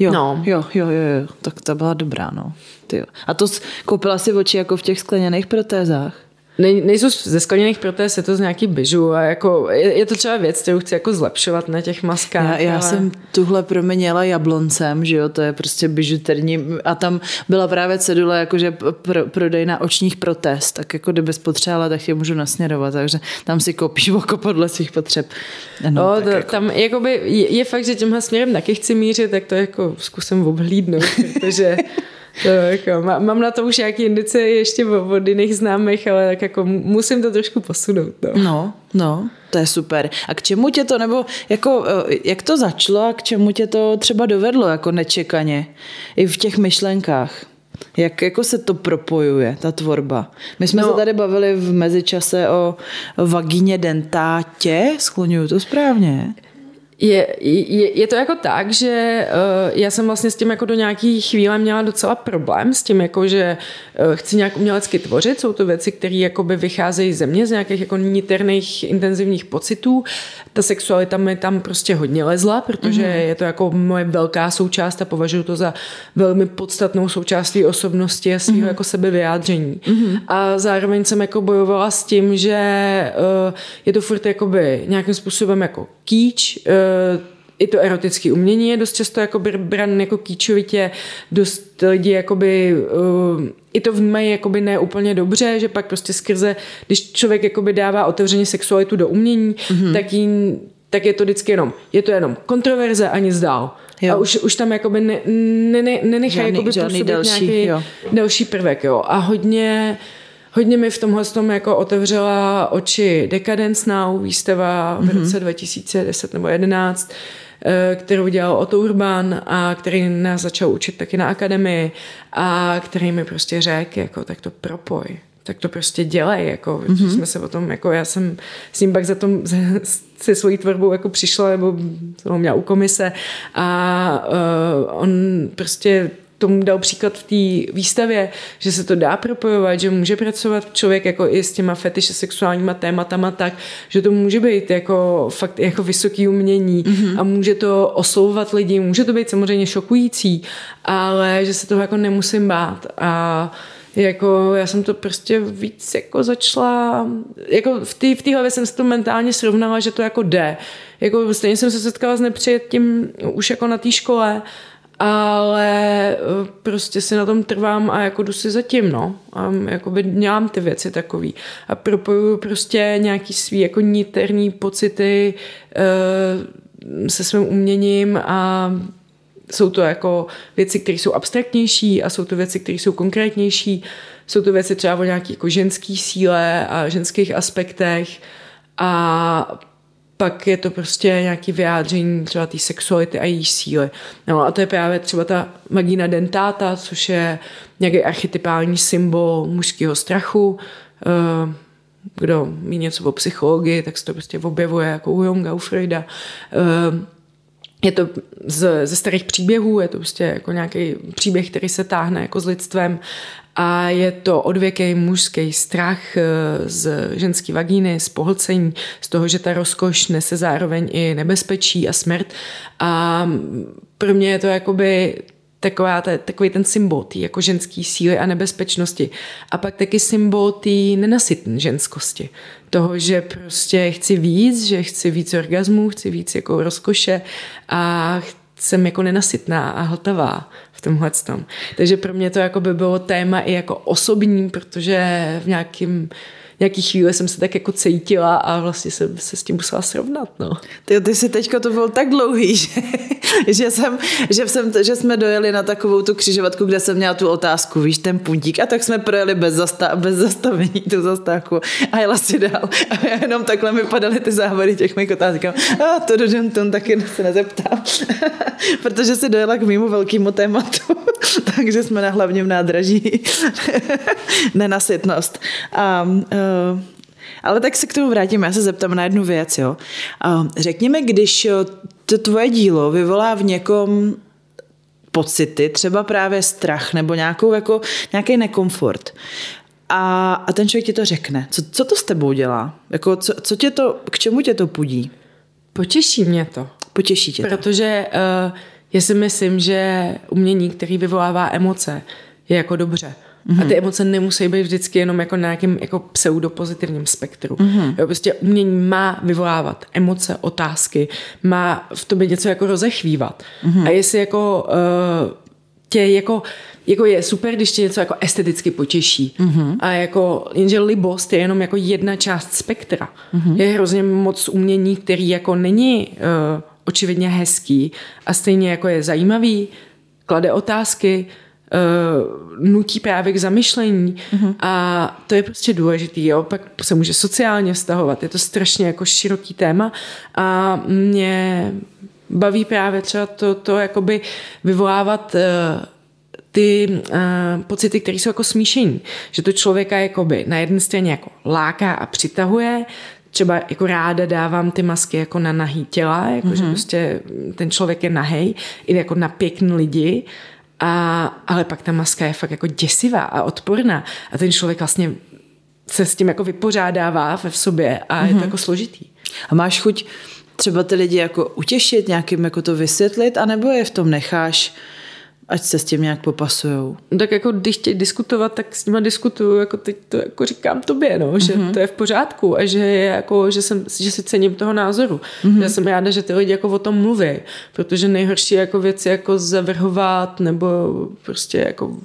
Jo, no. jo, jo, jo, jo, tak to byla dobrá, no. Ty A to koupila si oči jako v těch skleněných protézách? Ne, nejsou ze skleněných protéz, je to z nějaký byžu a jako je, je, to třeba věc, kterou chci jako zlepšovat na těch maskách. Já, já ale... jsem tuhle proměnila jabloncem, že jo, to je prostě bižuterní a tam byla právě cedule jakože pro, prodej na očních protéz, tak jako kdyby potřebovala, tak je můžu nasměrovat, takže tam si koupíš oko podle svých potřeb. No, no to, jako... tam jakoby je, je fakt, že tímhle směrem taky chci mířit, tak to jako zkusím obhlídnout, protože to jako, má, mám na to už nějaký indice ještě od jiných známých, ale tak jako musím to trošku posunout. No. no, no, to je super. A k čemu tě to, nebo jako, eh, jak to začalo a k čemu tě to třeba dovedlo jako nečekaně i v těch myšlenkách? Jak jako se to propojuje, ta tvorba? My jsme no. se tady bavili v mezičase o vagíně dentátě, skloňuju to správně? Je, je, je to jako tak, že uh, já jsem vlastně s tím jako do nějaký chvíle měla docela problém s tím, jako že uh, chci nějak umělecky tvořit. Jsou to věci, které jakoby vycházejí ze mě, z nějakých jako niterných intenzivních pocitů. Ta sexualita mi tam prostě hodně lezla, protože mm-hmm. je to jako moje velká součást a považuji to za velmi podstatnou součást té osobnosti a svého mm-hmm. jako sebevyjádření. Mm-hmm. A zároveň jsem jako bojovala s tím, že uh, je to furt jakoby nějakým způsobem jako kýč, i to erotické umění je dost často jako bran jako kýčovitě, dost lidi jakoby, uh, i to vnímají jakoby ne úplně dobře, že pak prostě skrze, když člověk jakoby dává otevřeně sexualitu do umění, mm-hmm. tak, jí, tak je to vždycky jenom, je to jenom kontroverze a nic dál. Jo. A už, už tam jakoby ne, ne, ne, nenechají jakoby žádný další, nějaký jo. další prvek. Jo. A hodně hodně mi v tomhle tom jako otevřela oči Decadence Now, výstava v mm-hmm. roce 2010 nebo 11, eh, kterou dělal Otto Urban a který nás začal učit taky na akademii a který mi prostě řekl, jako tak to propoj, tak to prostě dělej, jako, mm-hmm. jsme se o tom, jako já jsem s ním pak za tom, se svojí tvorbou jako přišla, nebo ho měla u komise a uh, on prostě tomu dal příklad v té výstavě, že se to dá propojovat, že může pracovat člověk jako i s těma fetiše sexuálníma tématama tak, že to může být jako fakt jako vysoký umění mm-hmm. a může to oslovovat lidi, může to být samozřejmě šokující, ale že se toho jako nemusím bát a jako já jsem to prostě víc jako začala, jako v té v hlavě jsem si to mentálně srovnala, že to jako jde. Jako stejně jsem se setkala s nepřijetím už jako na té škole ale eh, prostě si na tom trvám a jako jdu si zatím, no. A jakoby dělám ty věci takový. A propojuju prostě nějaký svý jako niterní pocity uh, se svým uměním a jsou to jako věci, které jsou abstraktnější a jsou to věci, které jsou konkrétnější. Jsou to věci třeba o nějaké jako ženské síle a ženských aspektech a pak je to prostě nějaký vyjádření třeba té sexuality a její síly. No a to je právě třeba ta magina dentata, což je nějaký archetypální symbol mužského strachu. Eh, kdo ví něco o psychologii, tak se to prostě objevuje jako u Junga, u Freuda. Eh, je to z, ze starých příběhů, je to prostě jako nějaký příběh, který se táhne jako s lidstvem a je to odvěký mužský strach eh, z ženské vagíny, z pohlcení, z toho, že ta rozkoš nese zároveň i nebezpečí a smrt. A pro mě je to jakoby taková, takový ten symbol té jako ženský síly a nebezpečnosti. A pak taky symbol té nenasytné ženskosti. Toho, že prostě chci víc, že chci víc orgasmů, chci víc jako rozkoše a jsem jako nenasytná a hltavá tomhle tom. Takže pro mě to jako by bylo téma i jako osobní, protože v nějakým nějaký chvíli jsem se tak jako cítila a vlastně jsem se s tím musela srovnat. No. Ty, ty si teďka to bylo tak dlouhý, že, že, jsem, že, jsem, že jsme dojeli na takovou tu křižovatku, kde jsem měla tu otázku, víš, ten puntík a tak jsme projeli bez, zasta, bez zastavení tu zastávku a jela si dál. A jenom takhle mi padaly ty závory těch mých otázek. A to do tom taky se nezeptám, protože si dojela k mýmu velkému tématu, takže jsme na hlavním nádraží nenasytnost. A uh, Uh, ale tak se k tomu vrátím, já se zeptám na jednu věc. Jo. Uh, řekněme, když to tvoje dílo vyvolá v někom pocity, třeba právě strach nebo nějakou, jako, nějaký nekomfort. A, a ten člověk ti to řekne. Co, co to s tebou dělá? Jako, co, co tě to, k čemu tě to pudí? Potěší mě to. Potěší tě to. Protože uh, já si myslím, že umění, který vyvolává emoce, je jako dobře. Mm-hmm. A ty emoce nemusí být vždycky jenom jako na nějakém jako pseudopozitivním spektru. Mm-hmm. Jo, prostě umění má vyvolávat emoce, otázky, má v tobě něco jako rozechvívat. Mm-hmm. A jestli jako uh, tě jako jako je super, když tě něco jako esteticky potěší. Mm-hmm. A jako, jenže libost je jenom jako jedna část spektra. Mm-hmm. Je hrozně moc umění, který jako není uh, očividně hezký a stejně jako je zajímavý, klade otázky, uh, nutí právě k zamyšlení mm-hmm. a to je prostě důležitý, jo, pak se může sociálně vztahovat, je to strašně jako široký téma a mě baví právě třeba to, to jakoby vyvolávat uh, ty uh, pocity, které jsou jako smíšení. Že to člověka jakoby na jedné straně jako láká a přitahuje, třeba jako ráda dávám ty masky jako na nahý těla, jako mm-hmm. že mhm. prostě ten člověk je nahej, i jako na pěkný lidi a, ale pak ta maska je fakt jako děsivá a odporná a ten člověk vlastně se s tím jako vypořádává ve v sobě a mm-hmm. je to mhm. jako složitý. A máš chuť třeba ty lidi jako utěšit, nějakým jako to vysvětlit, anebo je v tom necháš ať se s tím nějak popasujou. No tak jako když chtějí diskutovat, tak s nima diskutuju, jako teď to jako říkám tobě, no, že mm-hmm. to je v pořádku a že, je jako, že, jsem, že si cením toho názoru. Mm-hmm. Já jsem ráda, že ty lidi jako o tom mluví, protože nejhorší jako věci jako zavrhovat nebo prostě jako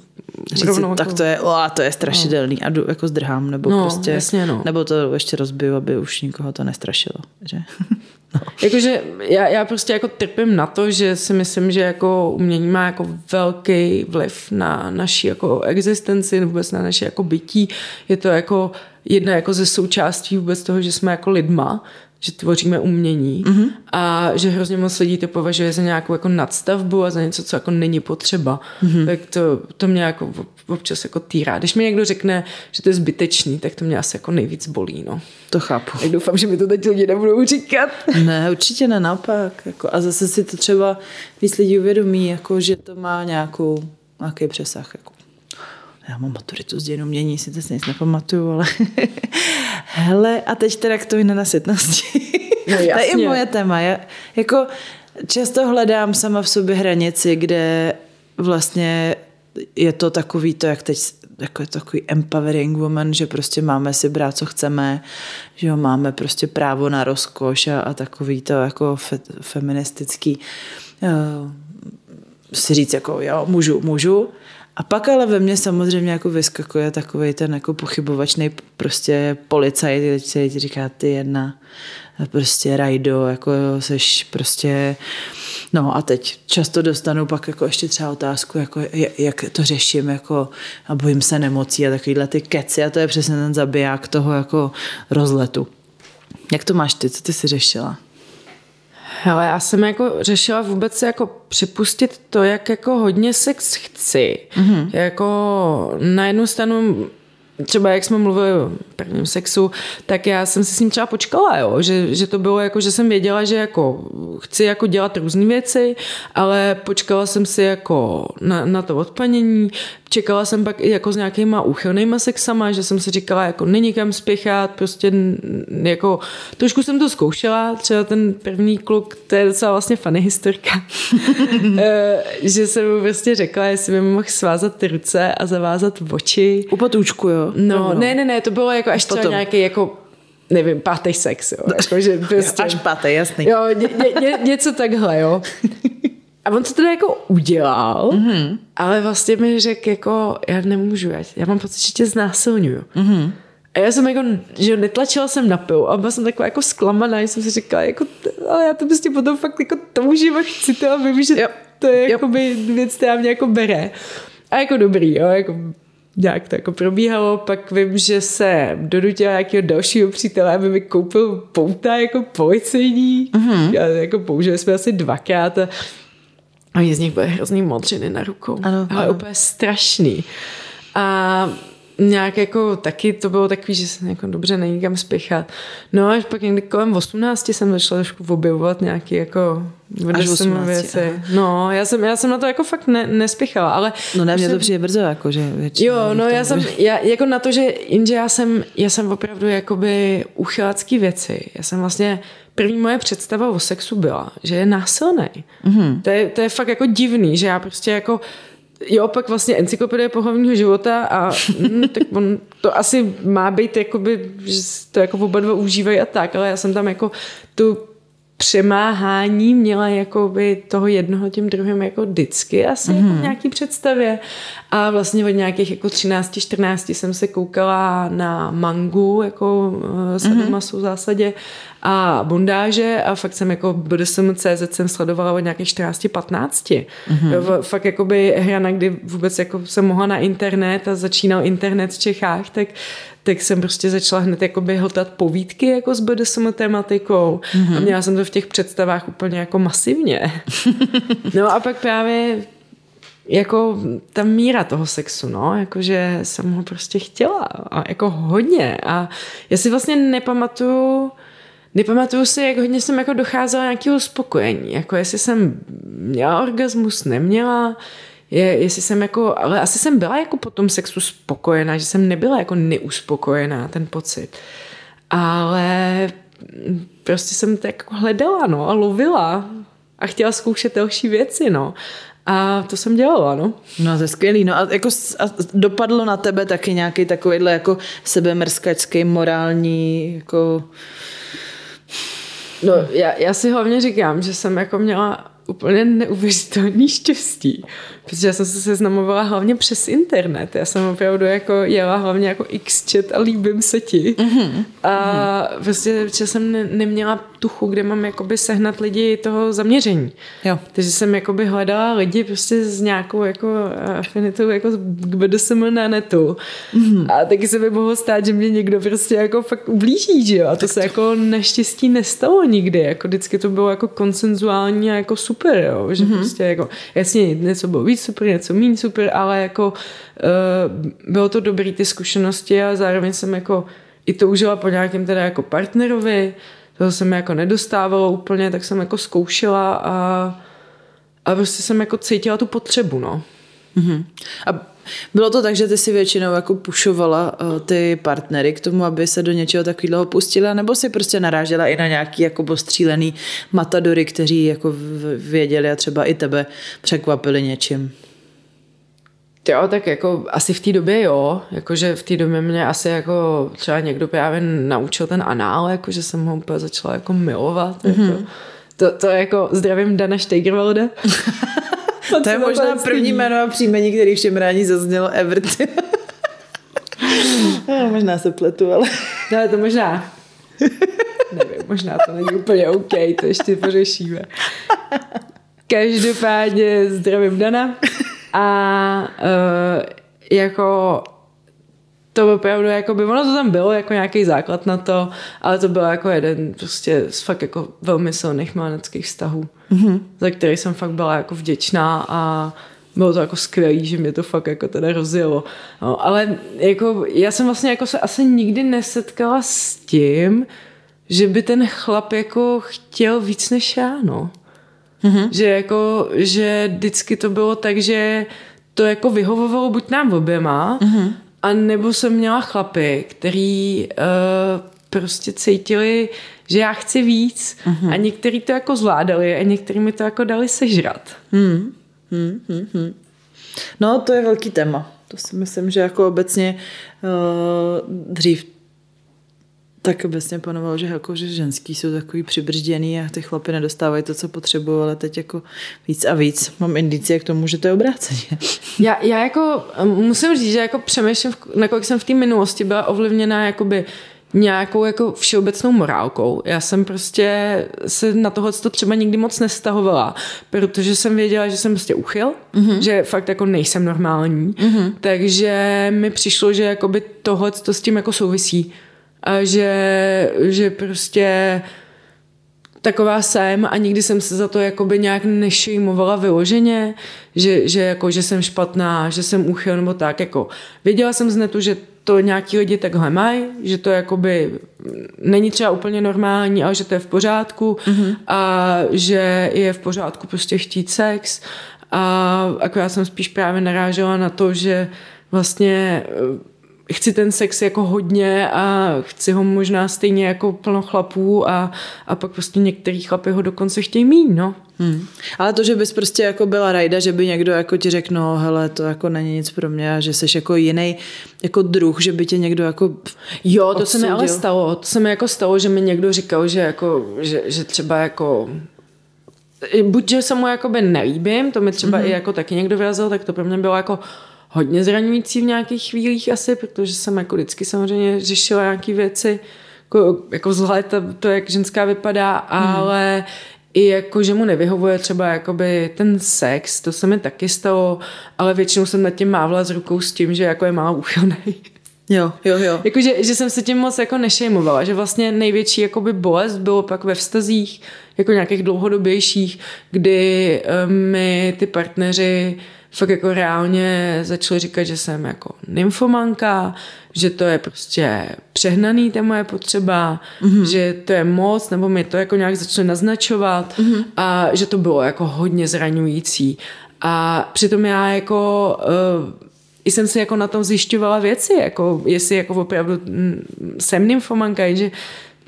Říci, rovnou tak jako... to je, o, to je strašidelný no. a jdu, jako zdrhám, nebo no, prostě, jasně, no. nebo to ještě rozbiju, aby už nikoho to nestrašilo, že? Jakože já, já prostě jako trpím na to, že si myslím, že jako umění má jako velký vliv na naši jako existenci, vůbec na naše jako bytí. Je to jako jedna jako ze součástí vůbec toho, že jsme jako lidma, že tvoříme umění mm-hmm. a že hrozně moc lidí to považuje za nějakou jako nadstavbu a za něco, co jako není potřeba. Mm-hmm. Tak to, to mě jako občas jako týrá. Když mi někdo řekne, že to je zbytečný, tak to mě asi jako nejvíc bolí. No. To chápu. Tak doufám, že mi to teď lidi nebudou říkat. Ne, určitě ne, naopak. Jako, a zase si to třeba víc lidí uvědomí, jako, že to má nějakou, nějaký přesah. Jako. Já mám maturitu z dějin umění, si to nic nepamatuju, ale hele, a teď teda k tomu nenasytnosti. No, to je i moje téma. Já, jako často hledám sama v sobě hranici, kde vlastně je to takový to, jak teď jako je takový empowering woman, že prostě máme si brát, co chceme, že jo, máme prostě právo na rozkoš a, a takový to jako fe, feministický uh, si říct jako jo, můžu, můžu. A pak ale ve mně samozřejmě jako vyskakuje takový ten jako pochybovačný prostě policajt, který ti říká ty jedna prostě rajdo, jako seš prostě, no a teď často dostanu pak jako ještě třeba otázku, jako jak to řeším, jako a bojím se nemocí a takovýhle ty keci a to je přesně ten zabiják toho jako rozletu. Jak to máš ty, co ty jsi řešila? Hele, já jsem jako řešila vůbec jako připustit to, jak jako hodně sex chci. Mm-hmm. Jako na jednu stranu třeba jak jsme mluvili o prvním sexu, tak já jsem si s ním třeba počkala, jo? Že, že to bylo jako, že jsem věděla, že jako chci jako dělat různé věci, ale počkala jsem si jako na, na to odpanění, čekala jsem pak i jako s nějakýma úchylnýma sexama, že jsem si říkala, jako není kam spěchat, prostě jako trošku jsem to zkoušela, třeba ten první kluk, to je docela vlastně funny historka, eh, že jsem mu prostě řekla, jestli by mi mohl svázat ty ruce a zavázat oči. U potůčku, jo? No, no, ne, ne, ne, to bylo jako až třeba nějaký jako nevím, pátý sex, jo. Jako, že prostě, Až pátý, jasný. Jo, ně, ně, něco takhle, jo. A on to teda jako udělal, mm-hmm. ale vlastně mi řekl jako, já nemůžu, já, já mám pocit, že tě znásilňuju. Mm-hmm. A já jsem jako, že netlačila jsem na pilu a byla jsem taková jako zklamaná, jsem si říkala, jako, ale já to prostě potom fakt jako toužím a chci to a vím, že jo. to je jako by věc, která mě jako bere. A jako dobrý, jo, jako nějak to jako probíhalo, pak vím, že se donutila nějakého dalšího přítele, aby mi koupil pouta jako policejní. Mm-hmm. Já, jako použili jsme asi dvakrát a Oni z nich byly hrozný modřiny na rukou. Ano, ale ano. úplně strašný. A nějak jako taky to bylo takový, že jsem jako dobře není kam spěchat. No až pak někdy kolem 18 jsem začala trošku objevovat nějaký jako až 18, věci. No, já jsem, já jsem na to jako fakt ne, nespěchala, ale... No ne, mě to přijde brzo, jako, že Jo, no já jsem, já, jako na to, že jenže já jsem, já jsem opravdu jakoby uchylácký věci. Já jsem vlastně první moje představa o sexu byla, že je násilný. Mm-hmm. To, je, to je fakt jako divný, že já prostě jako Jo, pak vlastně encyklopedie pohlavního života a hm, tak on, to asi má být, jakoby, že to jako oba dva užívají a tak, ale já jsem tam jako tu přemáhání měla jakoby toho jednoho tím druhým jako vždycky asi mm-hmm. jako v mhm. nějaký představě a vlastně od nějakých jako 13, 14 jsem se koukala na mangu jako uh, sadomasu mm-hmm. v zásadě a bondáže a fakt jsem jako BDSM.cz jsem sledovala od nějakých 14, 15. Mm-hmm. Fakt jakoby hrana, kdy vůbec jako jsem mohla na internet a začínal internet v Čechách, tak tak jsem prostě začala hned jakoby hltat povídky jako s BDSM tematikou mm-hmm. a měla jsem to v těch představách úplně jako masivně. no a pak právě jako ta míra toho sexu, no, jakože jsem ho prostě chtěla a jako hodně a já si vlastně nepamatuju, nepamatuju si, jak hodně jsem jako docházela nějakého uspokojení, jako jestli jsem měla orgasmus, neměla, je, jestli jsem jako, ale asi jsem byla jako po tom sexu spokojená, že jsem nebyla jako neuspokojená, ten pocit. Ale prostě jsem to jako hledala, no, a lovila a chtěla zkoušet další věci, no. A to jsem dělala, no. No to je skvělý. No a, jako, a dopadlo na tebe taky nějaký takovýhle jako sebemrskačský, morální, jako... No já, já si hlavně říkám, že jsem jako měla úplně neuvěřitelný štěstí, protože já jsem se seznamovala hlavně přes internet. Já jsem opravdu jako jela hlavně jako x-chat a líbím se ti. Mm-hmm. A mm-hmm. prostě, že jsem ne, neměla tuchu, kde mám jakoby sehnat lidi toho zaměření. Jo. Takže jsem jakoby hledala lidi prostě s nějakou jako afinitou jako k BDSM na netu. Mm-hmm. A taky se by mohlo stát, že mě někdo prostě jako fakt ublíží, že jo? A to tak se to... jako naštěstí nestalo nikdy. Jako vždycky to bylo jako konsenzuální a jako super, jo? Že mm-hmm. prostě jako jasně něco bylo víc super, něco méně super, ale jako uh, bylo to dobrý ty zkušenosti a zároveň jsem jako i toužila po nějakém teda jako partnerovi, toho se mi jako nedostávalo úplně, tak jsem jako zkoušela a, a prostě jsem jako cítila tu potřebu, no. Mm-hmm. A bylo to tak, že ty si většinou jako pušovala uh, ty partnery k tomu, aby se do něčeho takového pustila, nebo si prostě narážela i na nějaký jako postřílený matadory, kteří jako věděli a třeba i tebe překvapili něčím? Jo, tak jako asi v té době jo, jakože v té době mě asi jako třeba někdo právě naučil ten anál, jakože jsem ho úplně začala jako milovat. Mm-hmm. Jako. To, to jako zdravím Dana Steigerwalde. to je možná první jméno a příjmení, který všem rádi zaznělo Everty. no, možná se pletu, ale... No, to možná. Nevím, možná to není úplně OK, to ještě pořešíme. Každopádně zdravím Dana. A uh, jako to opravdu, jako by, ono to tam bylo jako nějaký základ na to, ale to byl jako jeden prostě z fakt jako velmi silných mileneckých vztahů, mm-hmm. za který jsem fakt byla jako vděčná a bylo to jako skvělý, že mě to fakt jako teda rozjelo. No, ale jako já jsem vlastně jako se asi nikdy nesetkala s tím, že by ten chlap jako chtěl víc než já, no. Mm-hmm. Že jako, že vždycky to bylo tak, že to jako vyhovovalo buď nám oběma, mm-hmm. A nebo jsem měla chlapy, který uh, prostě cítili, že já chci víc mm-hmm. a některý to jako zvládali a některý mi to jako dali sežrat. Mm. Mm, mm, mm. No, to je velký téma. To si myslím, že jako obecně uh, dřív tak obecně panovalo, že, jako, že ženský jsou takový přibržděný a ty chlapy nedostávají to, co potřebují, ale teď jako víc a víc. Mám indicie k tomu, že to je obráceně. Já, já jako musím říct, že jako přemýšlím, nakolik jsem v té minulosti byla ovlivněná jakoby nějakou jako všeobecnou morálkou. Já jsem prostě se na tohle to třeba nikdy moc nestahovala, protože jsem věděla, že jsem prostě uchyl, mm-hmm. že fakt jako nejsem normální, mm-hmm. takže mi přišlo, že jakoby tohle to s tím jako souvisí a že, že prostě taková jsem a nikdy jsem se za to jakoby nějak nešejmovala vyloženě, že, že, jako, že jsem špatná, že jsem uchyl nebo tak. Jako. Věděla jsem z netu, že to nějaký lidi takhle mají, že to jakoby není třeba úplně normální, ale že to je v pořádku mm-hmm. a že je v pořádku prostě chtít sex a akorát jsem spíš právě narážela na to, že vlastně chci ten sex jako hodně a chci ho možná stejně jako plno chlapů a, a pak prostě některý chlapy ho dokonce chtějí mít, no. Hmm. Ale to, že bys prostě jako byla rajda, že by někdo jako ti řekl, no hele, to jako není nic pro mě a že jsi jako jiný jako druh, že by tě někdo jako Jo, to odsudil. se mi ale stalo. To se mi jako stalo, že mi někdo říkal, že jako, že, že třeba jako buď, že se mu jakoby nelíbím, to mi třeba mm-hmm. i jako taky někdo vyrazil, tak to pro mě bylo jako hodně zraňující v nějakých chvílích asi, protože jsem jako vždycky samozřejmě řešila nějaké věci, jako, jako vzhled, to, to, jak ženská vypadá, hmm. ale i jako, že mu nevyhovuje třeba jakoby ten sex, to se mi taky stalo, ale většinou jsem nad tím mávla s rukou s tím, že jako je málo úchylný. Jo, jo, jo. Jako, že, že jsem se tím moc jako nešejmovala, že vlastně největší jakoby bolest bylo pak ve vztazích, jako nějakých dlouhodobějších, kdy um, mi ty partneři fakt jako reálně začali říkat, že jsem jako nymfomanka, že to je prostě přehnaný ta moje potřeba, mm-hmm. že to je moc, nebo mi to jako nějak začali naznačovat mm-hmm. a že to bylo jako hodně zraňující. A přitom já jako uh, i jsem si jako na tom zjišťovala věci, jako jestli jako opravdu mm, jsem nymfomanka, že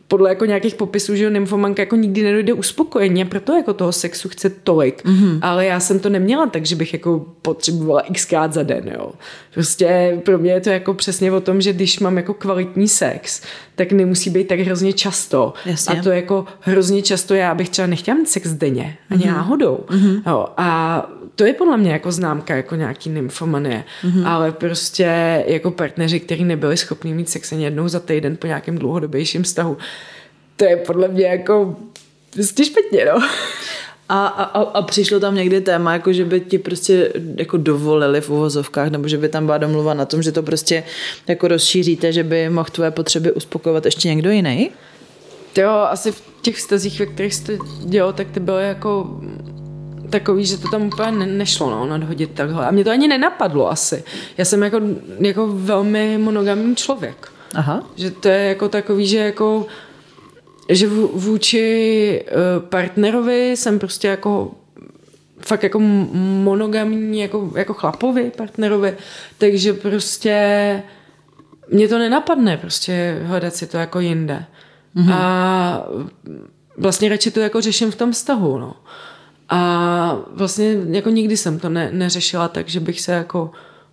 podle jako nějakých popisů, že nymfomanka jako nikdy nedojde uspokojení, proto jako toho sexu chce tolik. Mm-hmm. Ale já jsem to neměla tak, že bych jako potřebovala xkrát za den, jo. Prostě pro mě je to jako přesně o tom, že když mám jako kvalitní sex, tak nemusí být tak hrozně často. Jasně. A to jako hrozně často já bych třeba nechtěla mít sex denně, ani mm-hmm. náhodou. Mm-hmm. Jo. A to je podle mě jako známka jako nějaký nymfomanie. Mm-hmm. Ale prostě jako partneři, kteří nebyli schopni mít sex ani jednou za týden po nějakém dlouhodobějším vztahu, to je podle mě jako prostě špatně, no. A, a, a přišlo tam někdy téma, jako že by ti prostě jako dovolili v uvozovkách, nebo že by tam byla domluva na tom, že to prostě jako rozšíříte, že by mohl tvoje potřeby uspokojovat ještě někdo jiný? Jo, asi v těch vztazích, ve kterých jste dělal, tak ty byly jako takový, že to tam úplně ne, nešlo no, nadhodit takhle. A mě to ani nenapadlo asi. Já jsem jako, jako velmi monogamní člověk. Aha. Že to je jako takový, že jako že vůči eh, partnerovi jsem prostě jako fakt jako monogamní jako, jako chlapovi partnerovi, takže prostě mě to nenapadne prostě hledat si to jako jinde. Mm-hmm. A vlastně radši to jako řeším v tom vztahu, no. A vlastně jako nikdy jsem to ne, neřešila tak, že bych se jako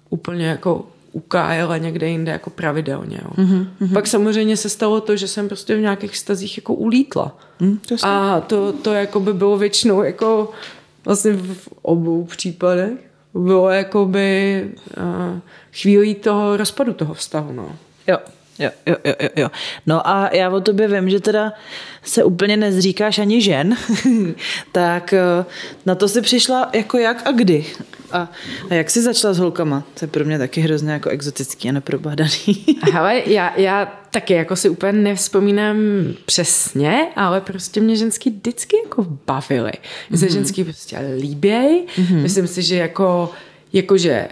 úplně jako ukájela někde jinde jako pravidelně. Jo. Mm-hmm. Pak samozřejmě se stalo to, že jsem prostě v nějakých stazích jako ulítla. Mm, to a to, to jako by bylo většinou jako vlastně v obou případech bylo jako by uh, chvílí toho rozpadu toho vztahu. No. Jo. Jo, jo, jo, jo. No a já o tobě vím, že teda se úplně nezříkáš ani žen, tak eh, na to si přišla jako jak a kdy? A, a jak jsi začala s holkama? To je pro mě taky hrozně jako exotický a neprobádaný. Ale já, já taky jako si úplně nevzpomínám přesně, ale prostě mě ženský vždycky jako bavily. Mě se mm-hmm. ženský prostě líběj. Mm-hmm. Myslím si, že jako, jakože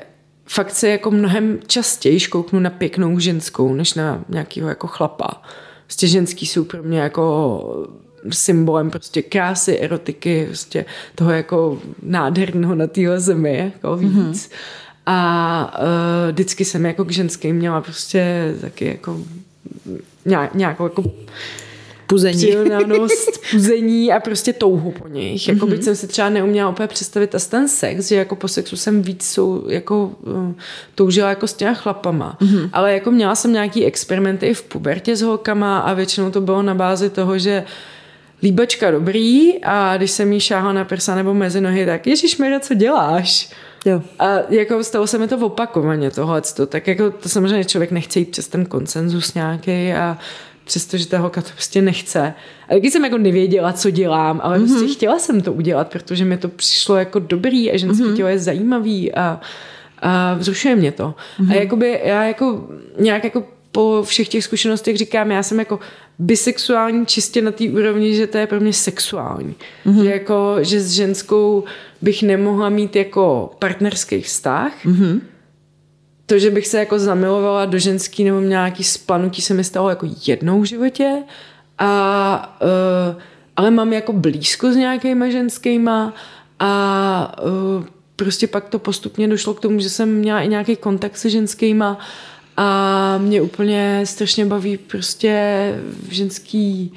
fakt se jako mnohem častěji kouknu na pěknou ženskou, než na nějakého jako chlapa. Prostě ženský jsou pro mě jako symbolem prostě krásy, erotiky, prostě toho jako nádherného na téhle zemi, jako víc. Mm-hmm. a uh, vždycky jsem jako k ženským měla prostě taky jako nějak, nějakou jako puzení. Přirovnanost, puzení a prostě touhu po nich. Jako mm-hmm. byť jsem si třeba neuměla úplně představit a ten sex, že jako po sexu jsem víc sou, jako uh, toužila jako s těma chlapama. Mm-hmm. Ale jako měla jsem nějaký experimenty i v pubertě s holkama a většinou to bylo na bázi toho, že líbačka dobrý a když jsem jí šáhla na prsa nebo mezi nohy, tak Ježíš co děláš? Jo. A jako stalo se mi to opakovaně tohle, tak jako to samozřejmě člověk nechce jít přes ten konsenzus nějaký a přestože ta holka to prostě nechce. A taky jsem jako nevěděla, co dělám, ale mm-hmm. prostě chtěla jsem to udělat, protože mi to přišlo jako dobrý a ženský mm-hmm. tělo je zajímavý a, a vzrušuje mě to. Mm-hmm. A jakoby já jako nějak jako po všech těch zkušenostech říkám, já jsem jako bisexuální čistě na té úrovni, že to je pro mě sexuální. Mm-hmm. Že, jako, že s ženskou bych nemohla mít jako partnerský vztah, mm-hmm to, že bych se jako zamilovala do ženský nebo nějaký splanutí, se mi stalo jako jednou v životě. A, uh, ale mám jako blízko s nějakýma ženskýma a uh, prostě pak to postupně došlo k tomu, že jsem měla i nějaký kontakt se ženskýma a mě úplně strašně baví prostě ženský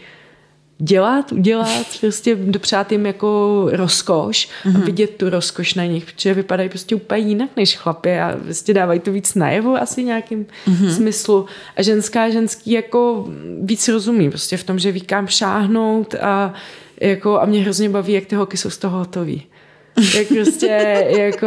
dělat, udělat, prostě dopřát jim jako rozkoš mm-hmm. a mhm. vidět tu rozkoš na nich, protože vypadají prostě úplně jinak než chlapy a prostě dávají to víc najevo asi nějakým mm-hmm. smyslu. A ženská ženský jako víc rozumí prostě v tom, že ví kam šáhnout a jako a mě hrozně baví, jak ty holky jsou z toho hotový. Jak prostě jako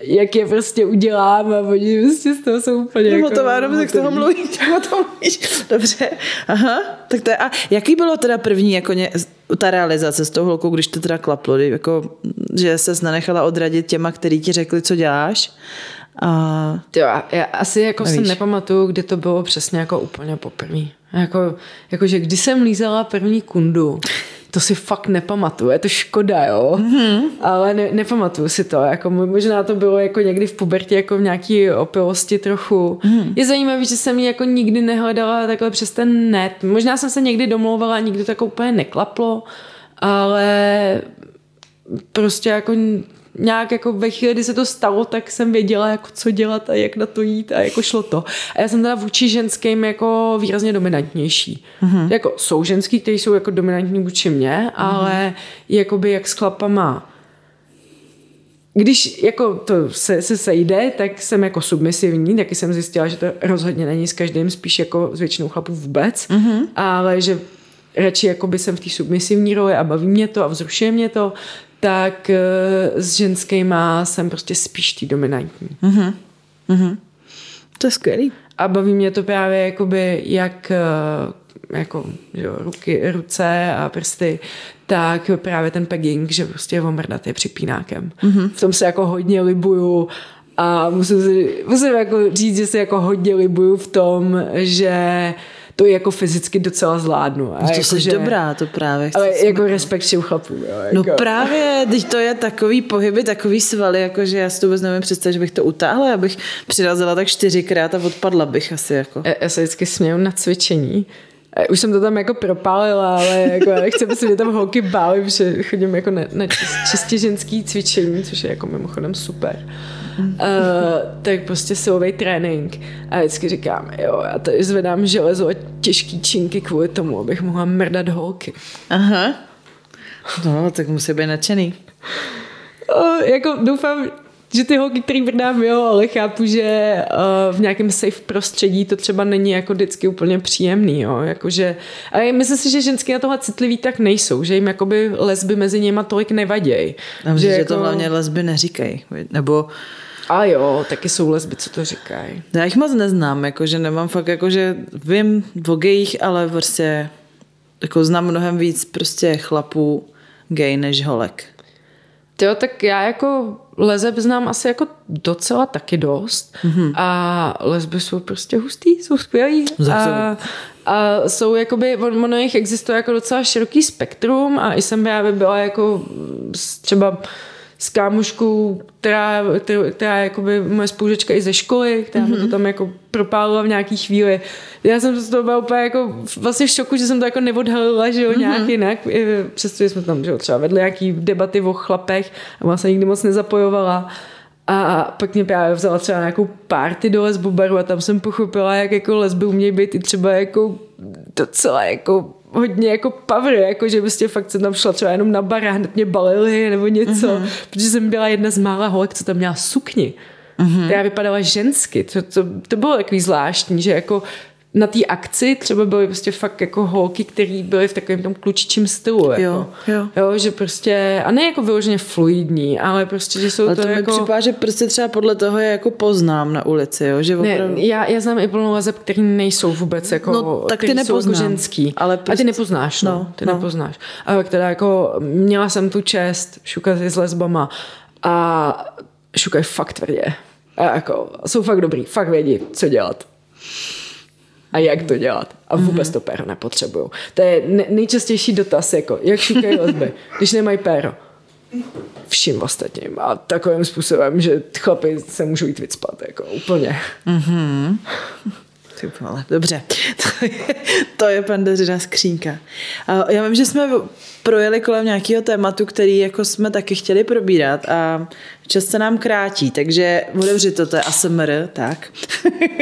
jak je prostě udělám a oni prostě z toho jsou úplně jako... Hotová, dobře, z toho mluvíš, o tom mluvíš. Dobře, aha. Tak to je, a jaký bylo teda první jako ně, ta realizace s tou holkou, když to teda klaplo, jako, že se nenechala odradit těma, který ti řekli, co děláš? A... Jo, já asi jako Nevíš. si nepamatuju, kdy to bylo přesně jako úplně poprvé. Jako, jako, že když jsem lízala první kundu, to si fakt nepamatuju, je to škoda, jo, mm-hmm. ale ne, nepamatuju si to, jako možná to bylo jako někdy v pubertě, jako v nějaký opilosti trochu. Mm-hmm. Je zajímavé, že jsem ji jako nikdy nehledala takhle přes ten net, možná jsem se někdy domlouvala a nikdy to jako úplně neklaplo, ale prostě jako nějak jako ve chvíli, kdy se to stalo, tak jsem věděla, jako co dělat a jak na to jít a jako šlo to. A já jsem teda vůči ženským jako výrazně dominantnější. Mm-hmm. Jako jsou ženský, kteří jsou jako dominantní vůči mě, mm-hmm. ale jakoby jak s chlapama když jako to se, se sejde, tak jsem jako submisivní, taky jsem zjistila, že to rozhodně není s každým, spíš jako s většinou chlapů vůbec, mm-hmm. ale že radši jako by jsem v té submisivní roli a baví mě to a vzrušuje mě to, tak eh, s ženskýma jsem prostě spíš tý dominantní. Mm-hmm. Mm-hmm. To je skvělý. A baví mě to právě jakoby jak eh, jako že ruky, ruce a prsty, tak právě ten pegging, že prostě omrdat je připínákem. Mm-hmm. V tom se jako hodně libuju a musím, si, musím jako říct, že se jako hodně libuju v tom, že to jako fyzicky docela zvládnu. A to jako, jsi že, dobrá, to právě. Ale jako smrknout. respekt všem chlapům. Jo, no jako. No právě, teď to je takový pohyby, takový svaly, jako že já si to vůbec nevím představit, že bych to utáhla, abych přirazila tak čtyřikrát a odpadla bych asi. Jako. Já, já se vždycky směju na cvičení, už jsem to tam jako propálila, ale jako já nechci, aby se mě tam holky bály, protože chodím jako na, na čistě ženský cvičení, což je jako mimochodem super uh, tak prostě silový trénink. A vždycky říkám, jo, já tady zvedám železo a těžký činky kvůli tomu, abych mohla mrdat holky. Aha. No, tak musí být nadšený. Uh, jako doufám, že ty holky, který vrdám, jo, ale chápu, že uh, v nějakém safe prostředí to třeba není jako vždycky úplně příjemný, jo, jakože, a myslím si, že ženské na tohle citliví tak nejsou, že jim jakoby lesby mezi nimi tolik nevadějí. že, že jako... to hlavně lesby neříkají, nebo a jo, taky jsou lesby, co to říkají. Já jich moc neznám, jakože nemám fakt, jakože vím o gejích, ale prostě jako znám mnohem víc prostě chlapů gay než holek. Jo, tak já jako lezeb znám asi jako docela taky dost mm-hmm. a lesby jsou prostě hustý, jsou skvělý a, a jsou jakoby, ono jich existuje jako docela široký spektrum a i jsem právě byla jako třeba s kámoškou, která, která, je jakoby moje spolužečka i ze školy, která mm-hmm. mi to mhm. tam jako propálila v nějaký chvíli. Já jsem z toho byla úplně jako vlastně v šoku, že jsem to jako neodhalila, že jo, mm-hmm. nějak jinak, přestože jsme tam že jo, třeba vedli nějaký debaty o chlapech a vlastně nikdy moc nezapojovala. A pak mě právě vzala třeba nějakou party do lesbobaru a tam jsem pochopila, jak jako lesby umějí být i třeba jako docela jako hodně jako power, jako že prostě fakt jsem tam šla třeba jenom na bar a hned mě balili nebo něco, mm-hmm. protože jsem byla jedna z mála holek, co tam měla sukni. Mm-hmm. která vypadala žensky. To, to, to bylo takový zvláštní, že jako na té akci třeba byly prostě fakt jako holky, které byly v takovém tom klučičím stylu. Jako. Jo, jo. jo, že prostě, a ne jako vyloženě fluidní, ale prostě, že jsou ale to, to jako... připadá, že prostě třeba podle toho je jako poznám na ulici, jo, že opravdu... Ne, já, já znám i plnou lezeb, který nejsou vůbec jako, No, tak ty jsou nepoznám, jako ženský. ale A ty prostě- nepoznáš, no, no, ty no. nepoznáš. A teda jako měla jsem tu čest šukat s lesbama a šukají fakt tvrdě. A jako jsou fakt dobrý, fakt vědí, co dělat. A jak to dělat. A vůbec to péro nepotřebuju. To je ne- nejčastější dotaz, jako jak šukají lesby, když nemají péro. Vším ostatním. A takovým způsobem, že chlapi se můžou jít vycpat, jako úplně. Ty vole, dobře. To je, to je pandařina skřínka. A já vím, že jsme projeli kolem nějakého tématu, který jako jsme taky chtěli probírat a čas se nám krátí, takže otevři to, to je ASMR, tak.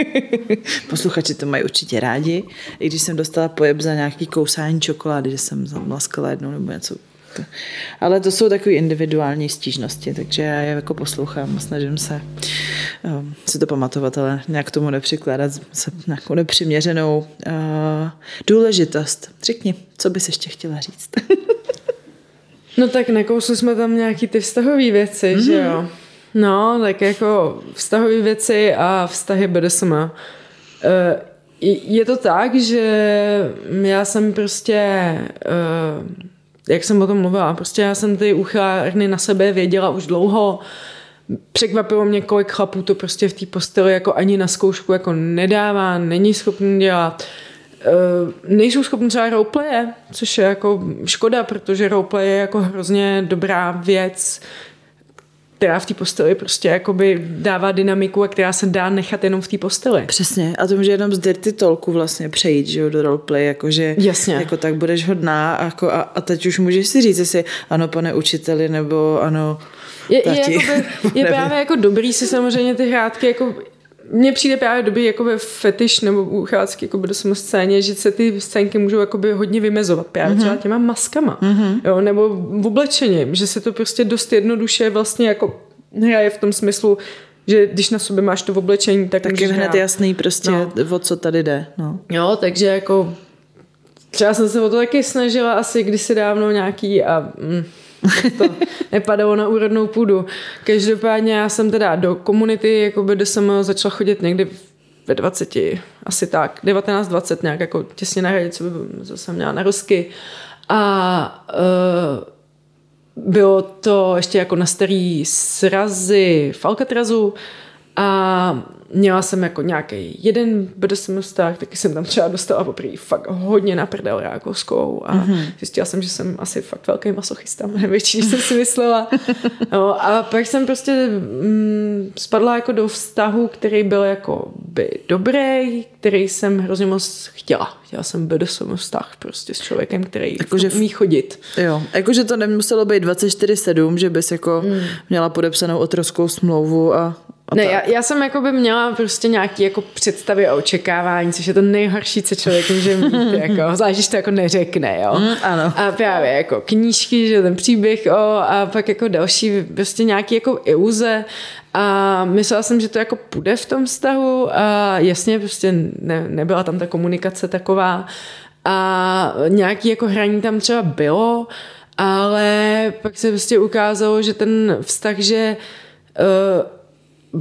Posluchači to mají určitě rádi, i když jsem dostala pojeb za nějaký kousání čokolády, že jsem zamlaskala jednou nebo něco. To- Ale to jsou takové individuální stížnosti, takže já je jako poslouchám a snažím se um, si to pamatovat, ale nějak tomu nepřikládat se nějakou nepřiměřenou uh, důležitost. Řekni, co bys ještě chtěla říct? No tak nekousli jsme tam nějaký ty vztahové věci, mm-hmm. že jo. No, tak jako vztahové věci a vztahy BDSM. Eh, Je to tak, že já jsem prostě, eh, jak jsem o tom mluvila, prostě já jsem ty uchylárny na sebe věděla už dlouho. Překvapilo mě, kolik chlapů to prostě v té posteli jako ani na zkoušku jako nedává, není schopný dělat. Uh, nejsou schopni třeba roleplaye, což je jako škoda, protože roleplay je jako hrozně dobrá věc, která v té posteli prostě jakoby dává dynamiku a která se dá nechat jenom v té posteli. Přesně, a to může jenom z dirty talku vlastně přejít, že jo, do roleplay, jakože Jasně. jako tak budeš hodná a, jako, a, a teď už můžeš si říct, jestli ano, pane učiteli, nebo ano, Je, je, tati. jakoby, je právě jako dobrý si samozřejmě ty hrátky jako mně přijde právě dobrý jako ve fetiš nebo uchádzky jako do scéně, že se ty scénky můžou jakoby hodně vymezovat právě mm-hmm. třeba těma maskama, mm-hmm. jo, nebo v oblečením, že se to prostě dost jednoduše vlastně jako hraje v tom smyslu, že když na sobě máš to v oblečení, tak, tak je hned hrát. jasný prostě, No. no. o co tady jde. No. Jo, takže jako třeba jsem se o to taky snažila asi kdysi dávno nějaký a mm, to nepadalo na úrodnou půdu. Každopádně já jsem teda do komunity, jako by jsem začala chodit někdy ve 20, asi tak, 19-20 nějak, jako těsně na hradě, co, by, jsem měla na Rusky. A uh, bylo to ještě jako na starý srazy v Alcatrazu a měla jsem jako nějaký jeden BDSM vztah, taky jsem tam třeba dostala poprvé fakt hodně na prdel a mm-hmm. zjistila jsem, že jsem asi fakt velký masochista, mnohem větší, než jsem si myslela. No, a pak jsem prostě mm, spadla jako do vztahu, který byl jako by dobrý, který jsem hrozně moc chtěla. Chtěla jsem BDSM vztah prostě s člověkem, který Jako, jako, že že umí chodit. Jo, jakože to nemuselo být 24-7, že bys jako mm. měla podepsanou otroskou smlouvu a, a Ne, tak. já, já jsem jako by měla prostě nějaké jako představy a očekávání, což je to nejhorší, co člověk může mít, jako, zvlášť, když to jako neřekne, jo. Mm, ano. A právě jako knížky, že ten příběh, o, a pak jako další prostě nějaký jako iluze a myslela jsem, že to jako půjde v tom vztahu a jasně prostě ne, nebyla tam ta komunikace taková a nějaký jako hraní tam třeba bylo, ale pak se prostě ukázalo, že ten vztah, že uh,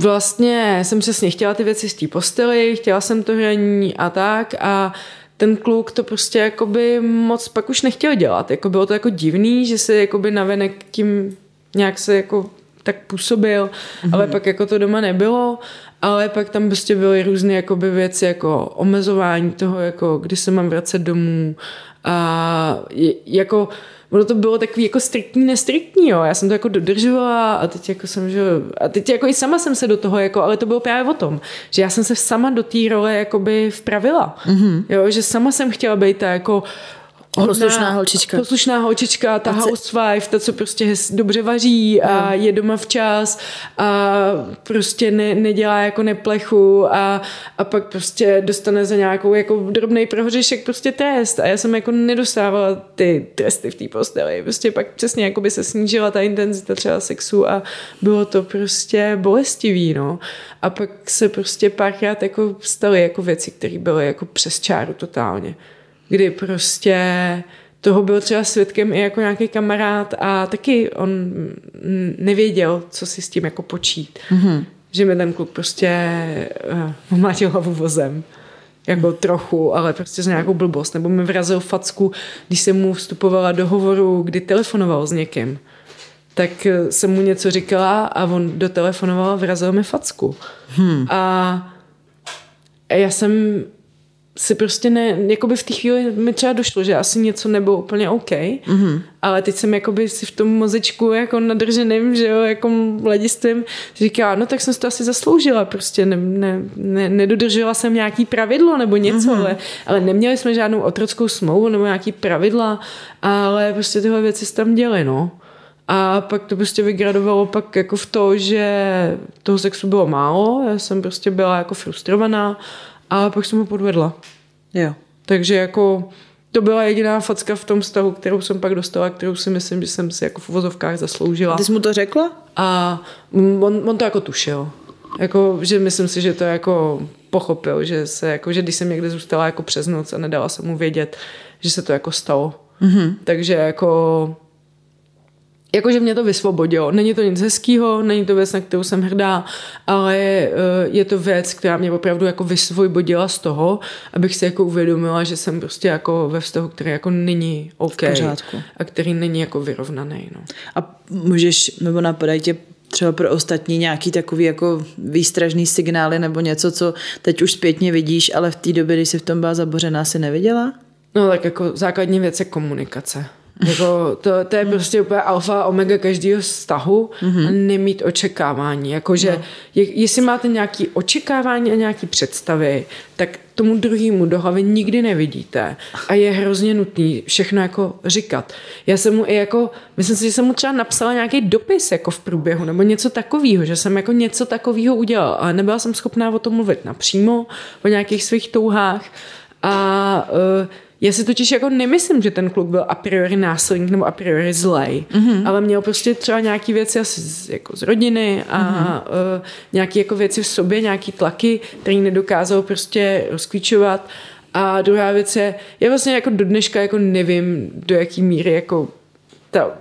vlastně jsem přesně chtěla ty věci z té postely, chtěla jsem to hraní a tak a ten kluk to prostě jakoby moc pak už nechtěl dělat. Jako bylo to jako divný, že se jakoby navenek tím nějak se jako tak působil, mm-hmm. ale pak jako to doma nebylo, ale pak tam prostě byly různé jakoby věci jako omezování toho, jako kdy se mám vracet domů a jako ono to bylo takový jako striktní, nestriktní, jo. Já jsem to jako dodržovala a teď jako jsem, že, a teď jako i sama jsem se do toho, jako, ale to bylo právě o tom, že já jsem se sama do té role jakoby vpravila, mm-hmm. jo, že sama jsem chtěla být ta jako Poslušná holčička. Poslušná holčička, ta A ce- housewife, ta, co prostě hez- dobře vaří a je doma včas a prostě ne, nedělá jako neplechu a, a pak prostě dostane za nějakou jako drobný prohřešek prostě trest. A já jsem jako nedostávala ty tresty v té posteli. Prostě pak přesně jako by se snížila ta intenzita třeba sexu a bylo to prostě bolestivý, no. A pak se prostě párkrát jako staly jako věci, které byly jako přes čáru totálně kdy prostě toho byl třeba svědkem i jako nějaký kamarád a taky on mm, nevěděl, co si s tím jako počít. Mm-hmm. Že mi ten kluk prostě uh, omlátil hlavu vozem. Jako trochu, ale prostě z nějakou blbost. Nebo mi vrazil facku, když jsem mu vstupovala do hovoru, kdy telefonoval s někým. Tak eh, jsem mu něco říkala a on dotelefonoval a vrazil mi facku. Hmm. A já jsem si prostě ne, jakoby v té chvíli mi třeba došlo, že asi něco nebylo úplně OK, mm-hmm. ale teď jsem jakoby si v tom mozečku jako nadrženým, že jo, jako mladistvím říká, no tak jsem si to asi zasloužila, prostě ne, ne, ne, nedodržela jsem nějaký pravidlo nebo něco, mm-hmm. ale, ale neměli jsme žádnou otrockou smlouvu nebo nějaký pravidla, ale prostě tyhle věci se tam děly, no. A pak to prostě vygradovalo pak jako v to, že toho sexu bylo málo, já jsem prostě byla jako frustrovaná a pak jsem ho podvedla. Jo. Takže jako to byla jediná facka v tom vztahu, kterou jsem pak dostala, kterou si myslím, že jsem si jako v uvozovkách zasloužila. Ty jsi mu to řekla? A on, on to jako tušil. Jako, že myslím si, že to jako pochopil, že se jako, že když jsem někde zůstala jako přes noc a nedala jsem mu vědět, že se to jako stalo. Mm-hmm. Takže jako Jakože mě to vysvobodilo. Není to nic hezkého, není to věc, na kterou jsem hrdá, ale eh, je to věc, která mě opravdu jako vysvobodila z toho, abych si jako uvědomila, že jsem prostě jako ve vztahu, který jako není OK. A který není jako vyrovnaný. No. A můžeš, nebo napadají tě třeba pro ostatní nějaký takový jako výstražný signály nebo něco, co teď už zpětně vidíš, ale v té době, kdy jsi v tom byla zabořená, si neviděla? No tak jako základní věc je komunikace. Jako to, to je prostě úplně alfa a omega každého vztahu mm-hmm. a nemít očekávání. Jakože no. je, jestli máte nějaké očekávání a nějaké představy, tak tomu druhému do hlavy nikdy nevidíte a je hrozně nutný všechno jako říkat. Já jsem mu i jako, myslím si, že jsem mu třeba napsala nějaký dopis jako v průběhu nebo něco takového, že jsem jako něco takového udělala, ale nebyla jsem schopná o tom mluvit napřímo, o nějakých svých touhách a uh, já si totiž jako nemyslím, že ten kluk byl a priori násilník nebo a priori zlej, mm-hmm. ale měl prostě třeba nějaký věci asi z, jako z rodiny a mm-hmm. uh, nějaké jako věci v sobě, nějaký tlaky, který nedokázal prostě rozklíčovat. A druhá věc je, já vlastně jako do dneška jako nevím, do jaký míry jako ta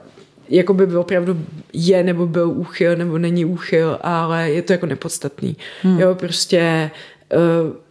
jako by byl opravdu je nebo byl úchyl nebo není úchyl, ale je to jako nepodstatný. Hmm. Jo, prostě uh,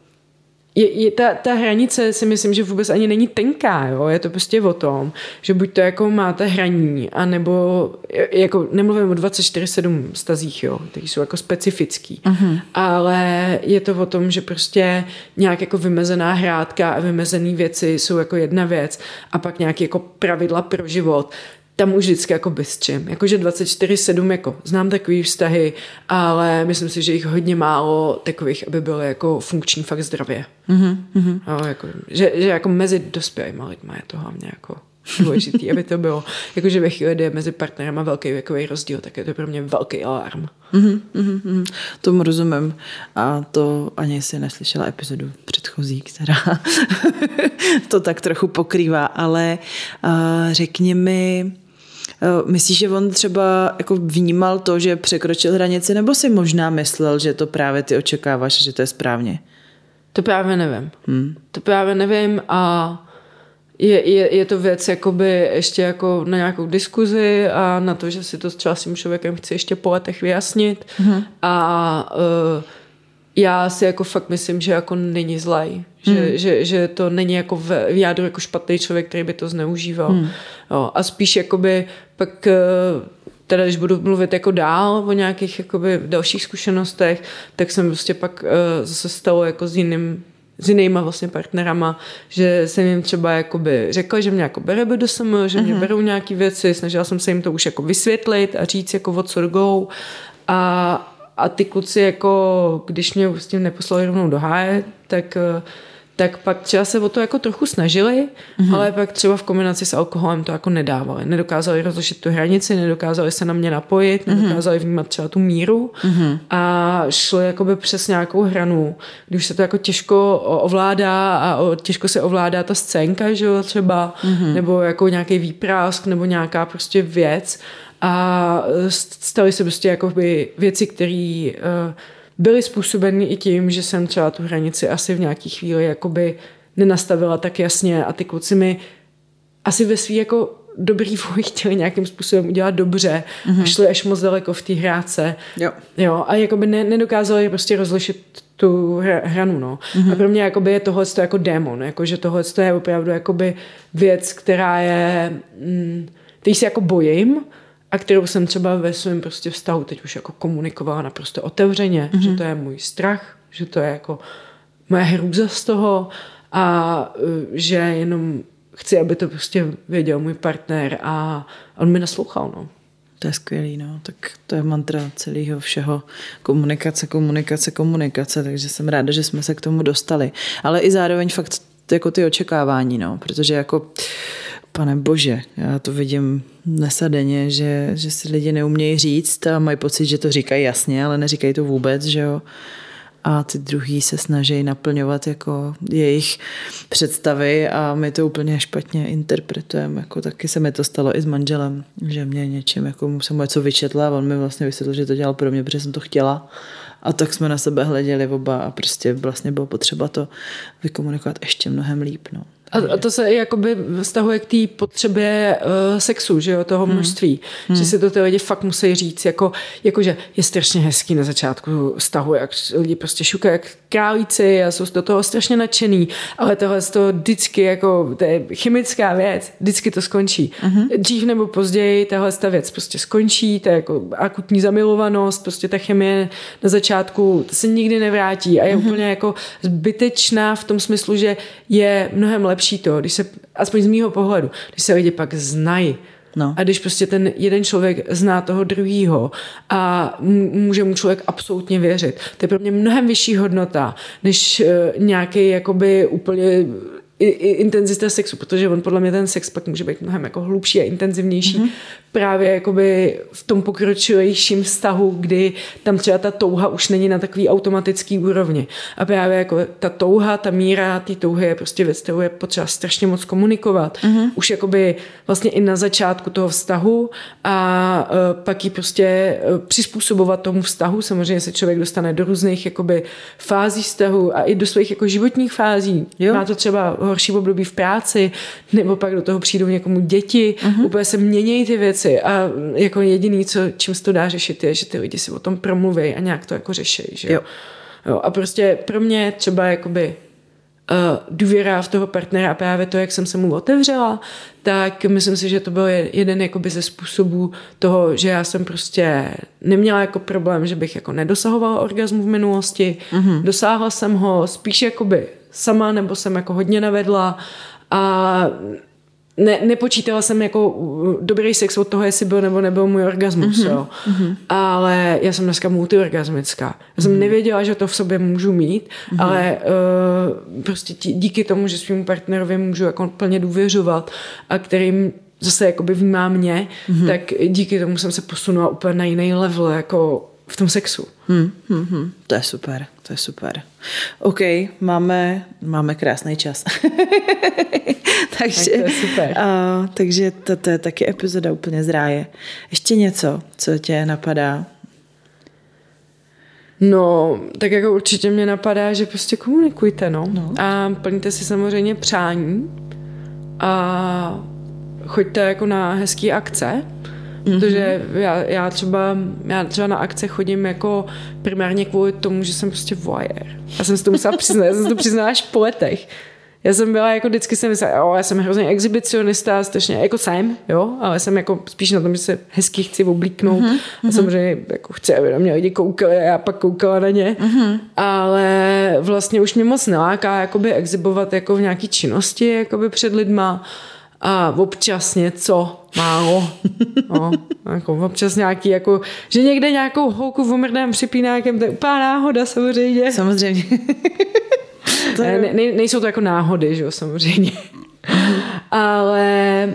je, je ta, ta hranice si myslím, že vůbec ani není tenká, jo? je to prostě o tom, že buď to jako máte hraní, anebo jako nemluvím o 24-7 stazích, jo, které jsou jako specifický, uh-huh. ale je to o tom, že prostě nějak jako vymezená hrádka a vymezené věci jsou jako jedna věc a pak nějaké jako pravidla pro život, tam už vždycky jako bez čem. Jakože 24-7 jako znám takový vztahy, ale myslím si, že jich hodně málo takových, aby byly jako funkční fakt zdravě. Mm-hmm. Jo, jako, že, že jako mezi dospělými lidmi je to hlavně jako důležitý, aby to bylo. Jakože ve chvíli, kdy je mezi partnerama velký věkový rozdíl, tak je to pro mě velký alarm. Mm-hmm, mm-hmm, tomu rozumím. A to ani si neslyšela epizodu předchozí, která to tak trochu pokrývá, ale uh, řekni mi, Myslíš, že on třeba jako vnímal to, že překročil hranici, nebo si možná myslel, že to právě ty očekáváš, že to je správně? To právě nevím. Hmm. To právě nevím a je, je, je to věc jakoby ještě jako na nějakou diskuzi a na to, že si to třeba s tím člověkem chci ještě po letech vyjasnit hmm. a uh, já si jako fakt myslím, že jako není zlej. Že, hmm. že, že to není jako v, v jádru jako špatný člověk, který by to zneužíval. Hmm. Jo, a spíš jakoby pak eh, teda když budu mluvit jako dál o nějakých jakoby dalších zkušenostech, tak jsem prostě pak uh, zase stalo jako s jiným s jinýma vlastně partnerama, že jsem jim třeba jakoby řekla, že mě jako bere BDSM, že mě uh-huh. berou nějaký věci, snažila jsem se jim to už jako vysvětlit a říct jako o co go a, a ty kluci jako, když mě s tím neposlali rovnou do háje, tak, tak pak třeba se o to jako trochu snažili, mm-hmm. ale pak třeba v kombinaci s alkoholem to jako nedávali. Nedokázali rozlišit tu hranici, nedokázali se na mě napojit, mm-hmm. nedokázali vnímat třeba tu míru mm-hmm. a šli jakoby přes nějakou hranu, když se to jako těžko ovládá a těžko se ovládá ta scénka, že jo, třeba, mm-hmm. nebo jako nějaký výprask, nebo nějaká prostě věc a staly se prostě jakoby věci, které uh, byly způsobeny i tím, že jsem třeba tu hranici asi v nějaký chvíli jakoby nenastavila tak jasně a ty kluci mi asi ve svý jako dobrý vůli chtěli nějakým způsobem udělat dobře mm-hmm. a šli až moc daleko v té hráce. Jo. jo. A jakoby ne, nedokázali prostě rozlišit tu hranu, no. Mm-hmm. A pro mě jakoby je tohle jako démon, jako že tohle je opravdu jakoby věc, která je, mm, který se jako bojím, a kterou jsem třeba ve svém prostě vztahu teď už jako komunikovala naprosto otevřeně, mm-hmm. že to je můj strach, že to je jako moje hrůza z toho a e, že jenom chci, aby to prostě věděl můj partner a on mi naslouchal, no. To je skvělý, no. Tak to je mantra celého všeho. Komunikace, komunikace, komunikace, takže jsem ráda, že jsme se k tomu dostali. Ale i zároveň fakt jako ty očekávání, no, protože jako pane bože, já to vidím nesadeně, že, že si lidi neumějí říct a mají pocit, že to říkají jasně, ale neříkají to vůbec, že jo. A ty druhý se snaží naplňovat jako jejich představy a my to úplně špatně interpretujeme. Jako taky se mi to stalo i s manželem, že mě něčím, jako jsem mu něco vyčetla a on mi vlastně vysvětlil, že to dělal pro mě, protože jsem to chtěla. A tak jsme na sebe hleděli oba a prostě vlastně bylo potřeba to vykomunikovat ještě mnohem líp. No. A, to se jakoby vztahuje k té potřebě uh, sexu, že jo, toho hmm. množství. Hmm. Že si to ty lidi fakt musí říct, jako, jako že je strašně hezký na začátku vztahu, jak lidi prostě šukají jak králíci a jsou do toho strašně nadšený, ale tohle to vždycky jako, to je chemická věc, vždycky to skončí. Hmm. Dřív nebo později tahle ta věc prostě skončí, to je jako akutní zamilovanost, prostě ta chemie na začátku to se nikdy nevrátí a je hmm. úplně jako zbytečná v tom smyslu, že je mnohem lepší lepší to, když se, aspoň z mýho pohledu, když se lidi pak znají, No. A když prostě ten jeden člověk zná toho druhýho a může mu člověk absolutně věřit, to je pro mě mnohem vyšší hodnota, než uh, nějaký jakoby úplně i, i intenzita sexu, protože on podle mě ten sex pak může být mnohem jako hlubší a intenzivnější mm-hmm. právě jakoby v tom pokročilejším vztahu, kdy tam třeba ta touha už není na takový automatický úrovni. A právě jako ta touha, ta míra té touhy je prostě věc, kterou je potřeba strašně moc komunikovat. Mm-hmm. Už jakoby vlastně i na začátku toho vztahu a uh, pak ji prostě uh, přizpůsobovat tomu vztahu. Samozřejmě se člověk dostane do různých jakoby fází vztahu a i do svých jako životních fází. Jo. Má to třeba horší období v práci, nebo pak do toho přijdou někomu děti, uh-huh. úplně se mění ty věci a jako jediný, co, čím se to dá řešit, je, že ty lidi si o tom promluví a nějak to jako řeší. Že? Jo. Jo, a prostě pro mě třeba jakoby uh, důvěra v toho partnera a právě to, jak jsem se mu otevřela, tak myslím si, že to byl jeden jakoby ze způsobů toho, že já jsem prostě neměla jako problém, že bych jako nedosahovala orgasmu v minulosti, mm-hmm. dosáhla jsem ho spíš jakoby sama, nebo jsem jako hodně navedla a ne, nepočítala jsem jako dobrý sex od toho, jestli byl nebo nebyl můj orgasmus, mm-hmm. jo. Mm-hmm. Ale já jsem dneska multiorgasmická. Já jsem mm-hmm. nevěděla, že to v sobě můžu mít, mm-hmm. ale uh, prostě tí, díky tomu, že svým partnerovi můžu jako plně důvěřovat a kterým zase jakoby vnímá mě, mm-hmm. tak díky tomu jsem se posunula úplně na jiný level, jako v tom sexu. Hmm, hmm, hmm. To je super, to je super. OK, máme, máme krásný čas. takže, tak to je super. Uh, takže to, to je taky epizoda úplně z ráje. Ještě něco, co tě napadá? No, tak jako určitě mě napadá, že prostě komunikujte, no. no. A plňte si samozřejmě přání a choďte jako na hezký akce, Mm-hmm. Protože já, já, třeba, já třeba na akce chodím jako primárně kvůli tomu, že jsem prostě voyeur. Já jsem si to musela přiznat, já jsem to přiznala až po letech. Já jsem byla jako vždycky jsem myslela, jo, já jsem hrozně exhibicionista, strašně, jako jsem, jo, ale jsem jako spíš na tom, že se hezky chci oblíknout mm-hmm. a samozřejmě jako chci, aby na mě lidi koukali a já pak koukala na ně, mm-hmm. ale vlastně už mě moc neláká jakoby exhibovat jako v nějaký činnosti jakoby před lidma a občas něco málo. No, jako občas nějaký, jako, že někde nějakou holku v umrdném připínákem, to je úplná náhoda samozřejmě. Samozřejmě. To je... ne, nejsou to jako náhody, že jo, samozřejmě. Ale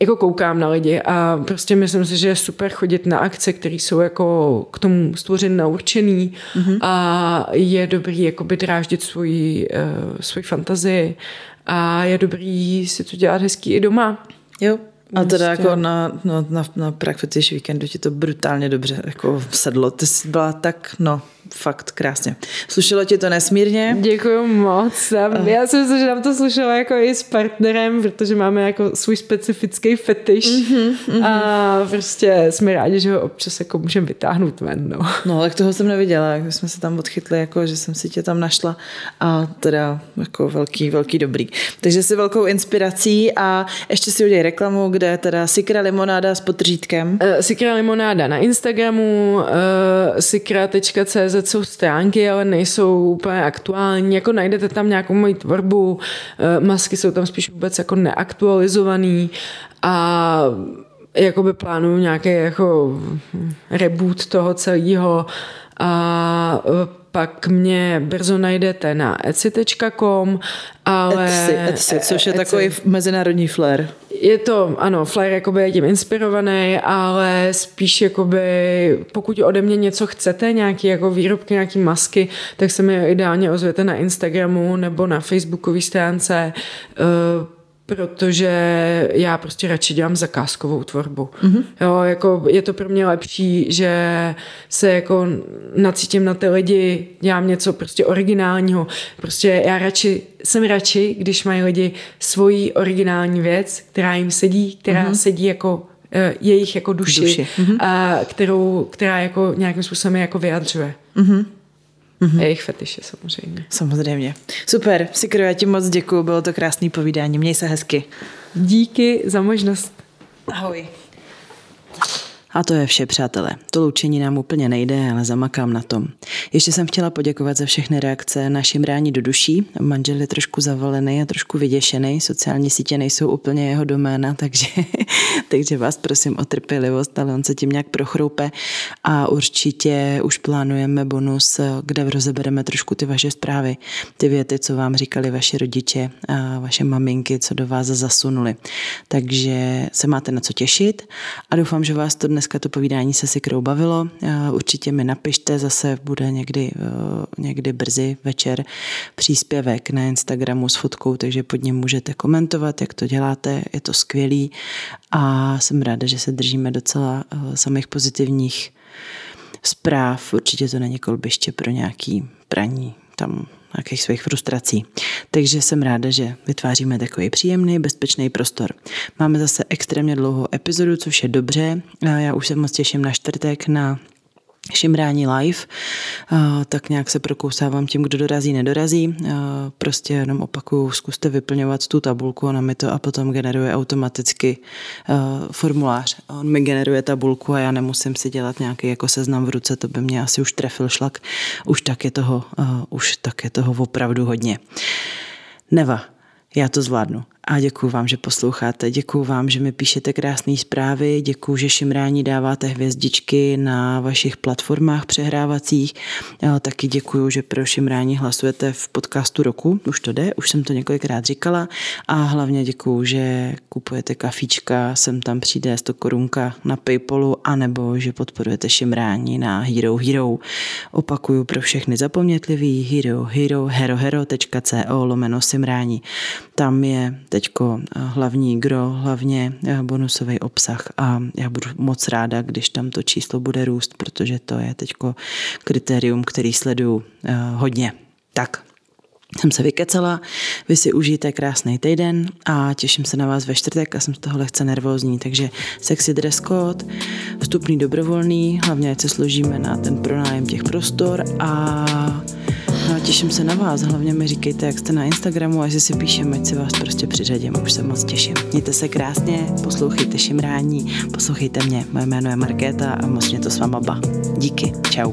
jako koukám na lidi a prostě myslím si, že je super chodit na akce, které jsou jako k tomu stvořen naučený mm-hmm. a je dobrý jakoby dráždit svoji, uh, svoji fantazii a je dobrý si to dělat hezký i doma. Jo, a teda prostě. jako na, no, na, na Pragfetish víkendu ti to brutálně dobře jako sedlo. Ty jsi byla tak, no, fakt krásně. Slušelo ti to nesmírně? Děkuji moc. Já si myslím, že nám to slušelo jako i s partnerem, protože máme jako svůj specifický fetiš mm-hmm, mm-hmm. a prostě jsme rádi, že ho občas jako můžeme vytáhnout ven. No. no, tak toho jsem neviděla, jak jsme se tam odchytli, jako, že jsem si tě tam našla a teda jako velký, velký dobrý. Takže si velkou inspirací a ještě si udělej reklamu, kde teda Sikra limonáda s potržítkem. Uh, Sikra limonáda na Instagramu, uh, sikra.cz jsou stránky, ale nejsou úplně aktuální. Jako najdete tam nějakou moji tvorbu, eh, masky jsou tam spíš vůbec jako neaktualizovaný a jakoby plánuju nějaký jako reboot toho celého a eh, pak mě brzo najdete na etsy.com, ale... Etsy, Etsy, což je Etsy. takový mezinárodní flair. Je to, ano, flair jakoby je tím inspirovaný, ale spíš jakoby, pokud ode mě něco chcete, nějaký jako výrobky, nějaký masky, tak se mi ideálně ozvěte na Instagramu nebo na Facebookové stránce. Uh, protože já prostě radši dělám zakázkovou tvorbu. Mm-hmm. Jo, jako je to pro mě lepší, že se jako nacítím na ty lidi, dělám něco prostě originálního. Prostě já radši, jsem radši, když mají lidi svoji originální věc, která jim sedí, která mm-hmm. sedí jako uh, jejich jako duši, duši. Mm-hmm. a kterou, která jako nějakým způsobem jako vyjadřuje. Mm-hmm. Mm-hmm. Jejich fetiše samozřejmě. Samozřejmě. Super, Sikro, já ti moc děkuji, bylo to krásný povídání, měj se hezky. Díky za možnost. Ahoj. A to je vše, přátelé. To loučení nám úplně nejde, ale zamakám na tom. Ještě jsem chtěla poděkovat za všechny reakce na šimrání do duší. Manžel je trošku zavalený a trošku vyděšený. Sociální sítě nejsou úplně jeho doména, takže, takže vás prosím o trpělivost, ale on se tím nějak prochroupe. A určitě už plánujeme bonus, kde rozebereme trošku ty vaše zprávy, ty věty, co vám říkali vaši rodiče a vaše maminky, co do vás zasunuli. Takže se máte na co těšit a doufám, že vás to dnes dneska to povídání se si bavilo. Určitě mi napište, zase bude někdy, eh, někdy brzy večer příspěvek na Instagramu s fotkou, takže pod něm můžete komentovat, jak to děláte, je to skvělý a jsem ráda, že se držíme docela eh, samých pozitivních zpráv. Určitě to není kolbiště pro nějaký praní tam nějakých svých frustrací. Takže jsem ráda, že vytváříme takový příjemný, bezpečný prostor. Máme zase extrémně dlouhou epizodu, což je dobře. Já už se moc těším na čtvrtek na šimrání live, tak nějak se prokousávám tím, kdo dorazí, nedorazí. Prostě jenom opakuju, zkuste vyplňovat tu tabulku, ona mi to a potom generuje automaticky formulář. On mi generuje tabulku a já nemusím si dělat nějaký jako seznam v ruce, to by mě asi už trefil šlak. Už tak je toho, už tak je toho opravdu hodně. Neva, já to zvládnu. A děkuji vám, že posloucháte. Děkuji vám, že mi píšete krásné zprávy. Děkuji, že šimrání dáváte hvězdičky na vašich platformách přehrávacích. Taky děkuji, že pro šimrání hlasujete v podcastu roku. Už to jde, už jsem to několikrát říkala. A hlavně děkuji, že kupujete kafíčka, sem tam přijde 100 korunka na Paypalu, anebo že podporujete šimrání na Hero Hero. Opakuju pro všechny zapomnětlivý Hero Hero herohero.co lomeno simrání. Tam je teďko eh, hlavní gro, hlavně eh, bonusový obsah a já budu moc ráda, když tam to číslo bude růst, protože to je teďko kritérium, který sleduju eh, hodně. Tak, jsem se vykecala, vy si užijte krásný týden a těším se na vás ve čtvrtek a jsem z toho lehce nervózní, takže sexy dress code, vstupný dobrovolný, hlavně ať se složíme na ten pronájem těch prostor a těším se na vás, hlavně mi říkejte, jak jste na Instagramu a jestli si píšeme, ať si vás prostě přiřadím, už se moc těším. Mějte se krásně, poslouchejte šimrání, poslouchejte mě, moje jméno je Markéta a moc mě to s váma ba. Díky, čau.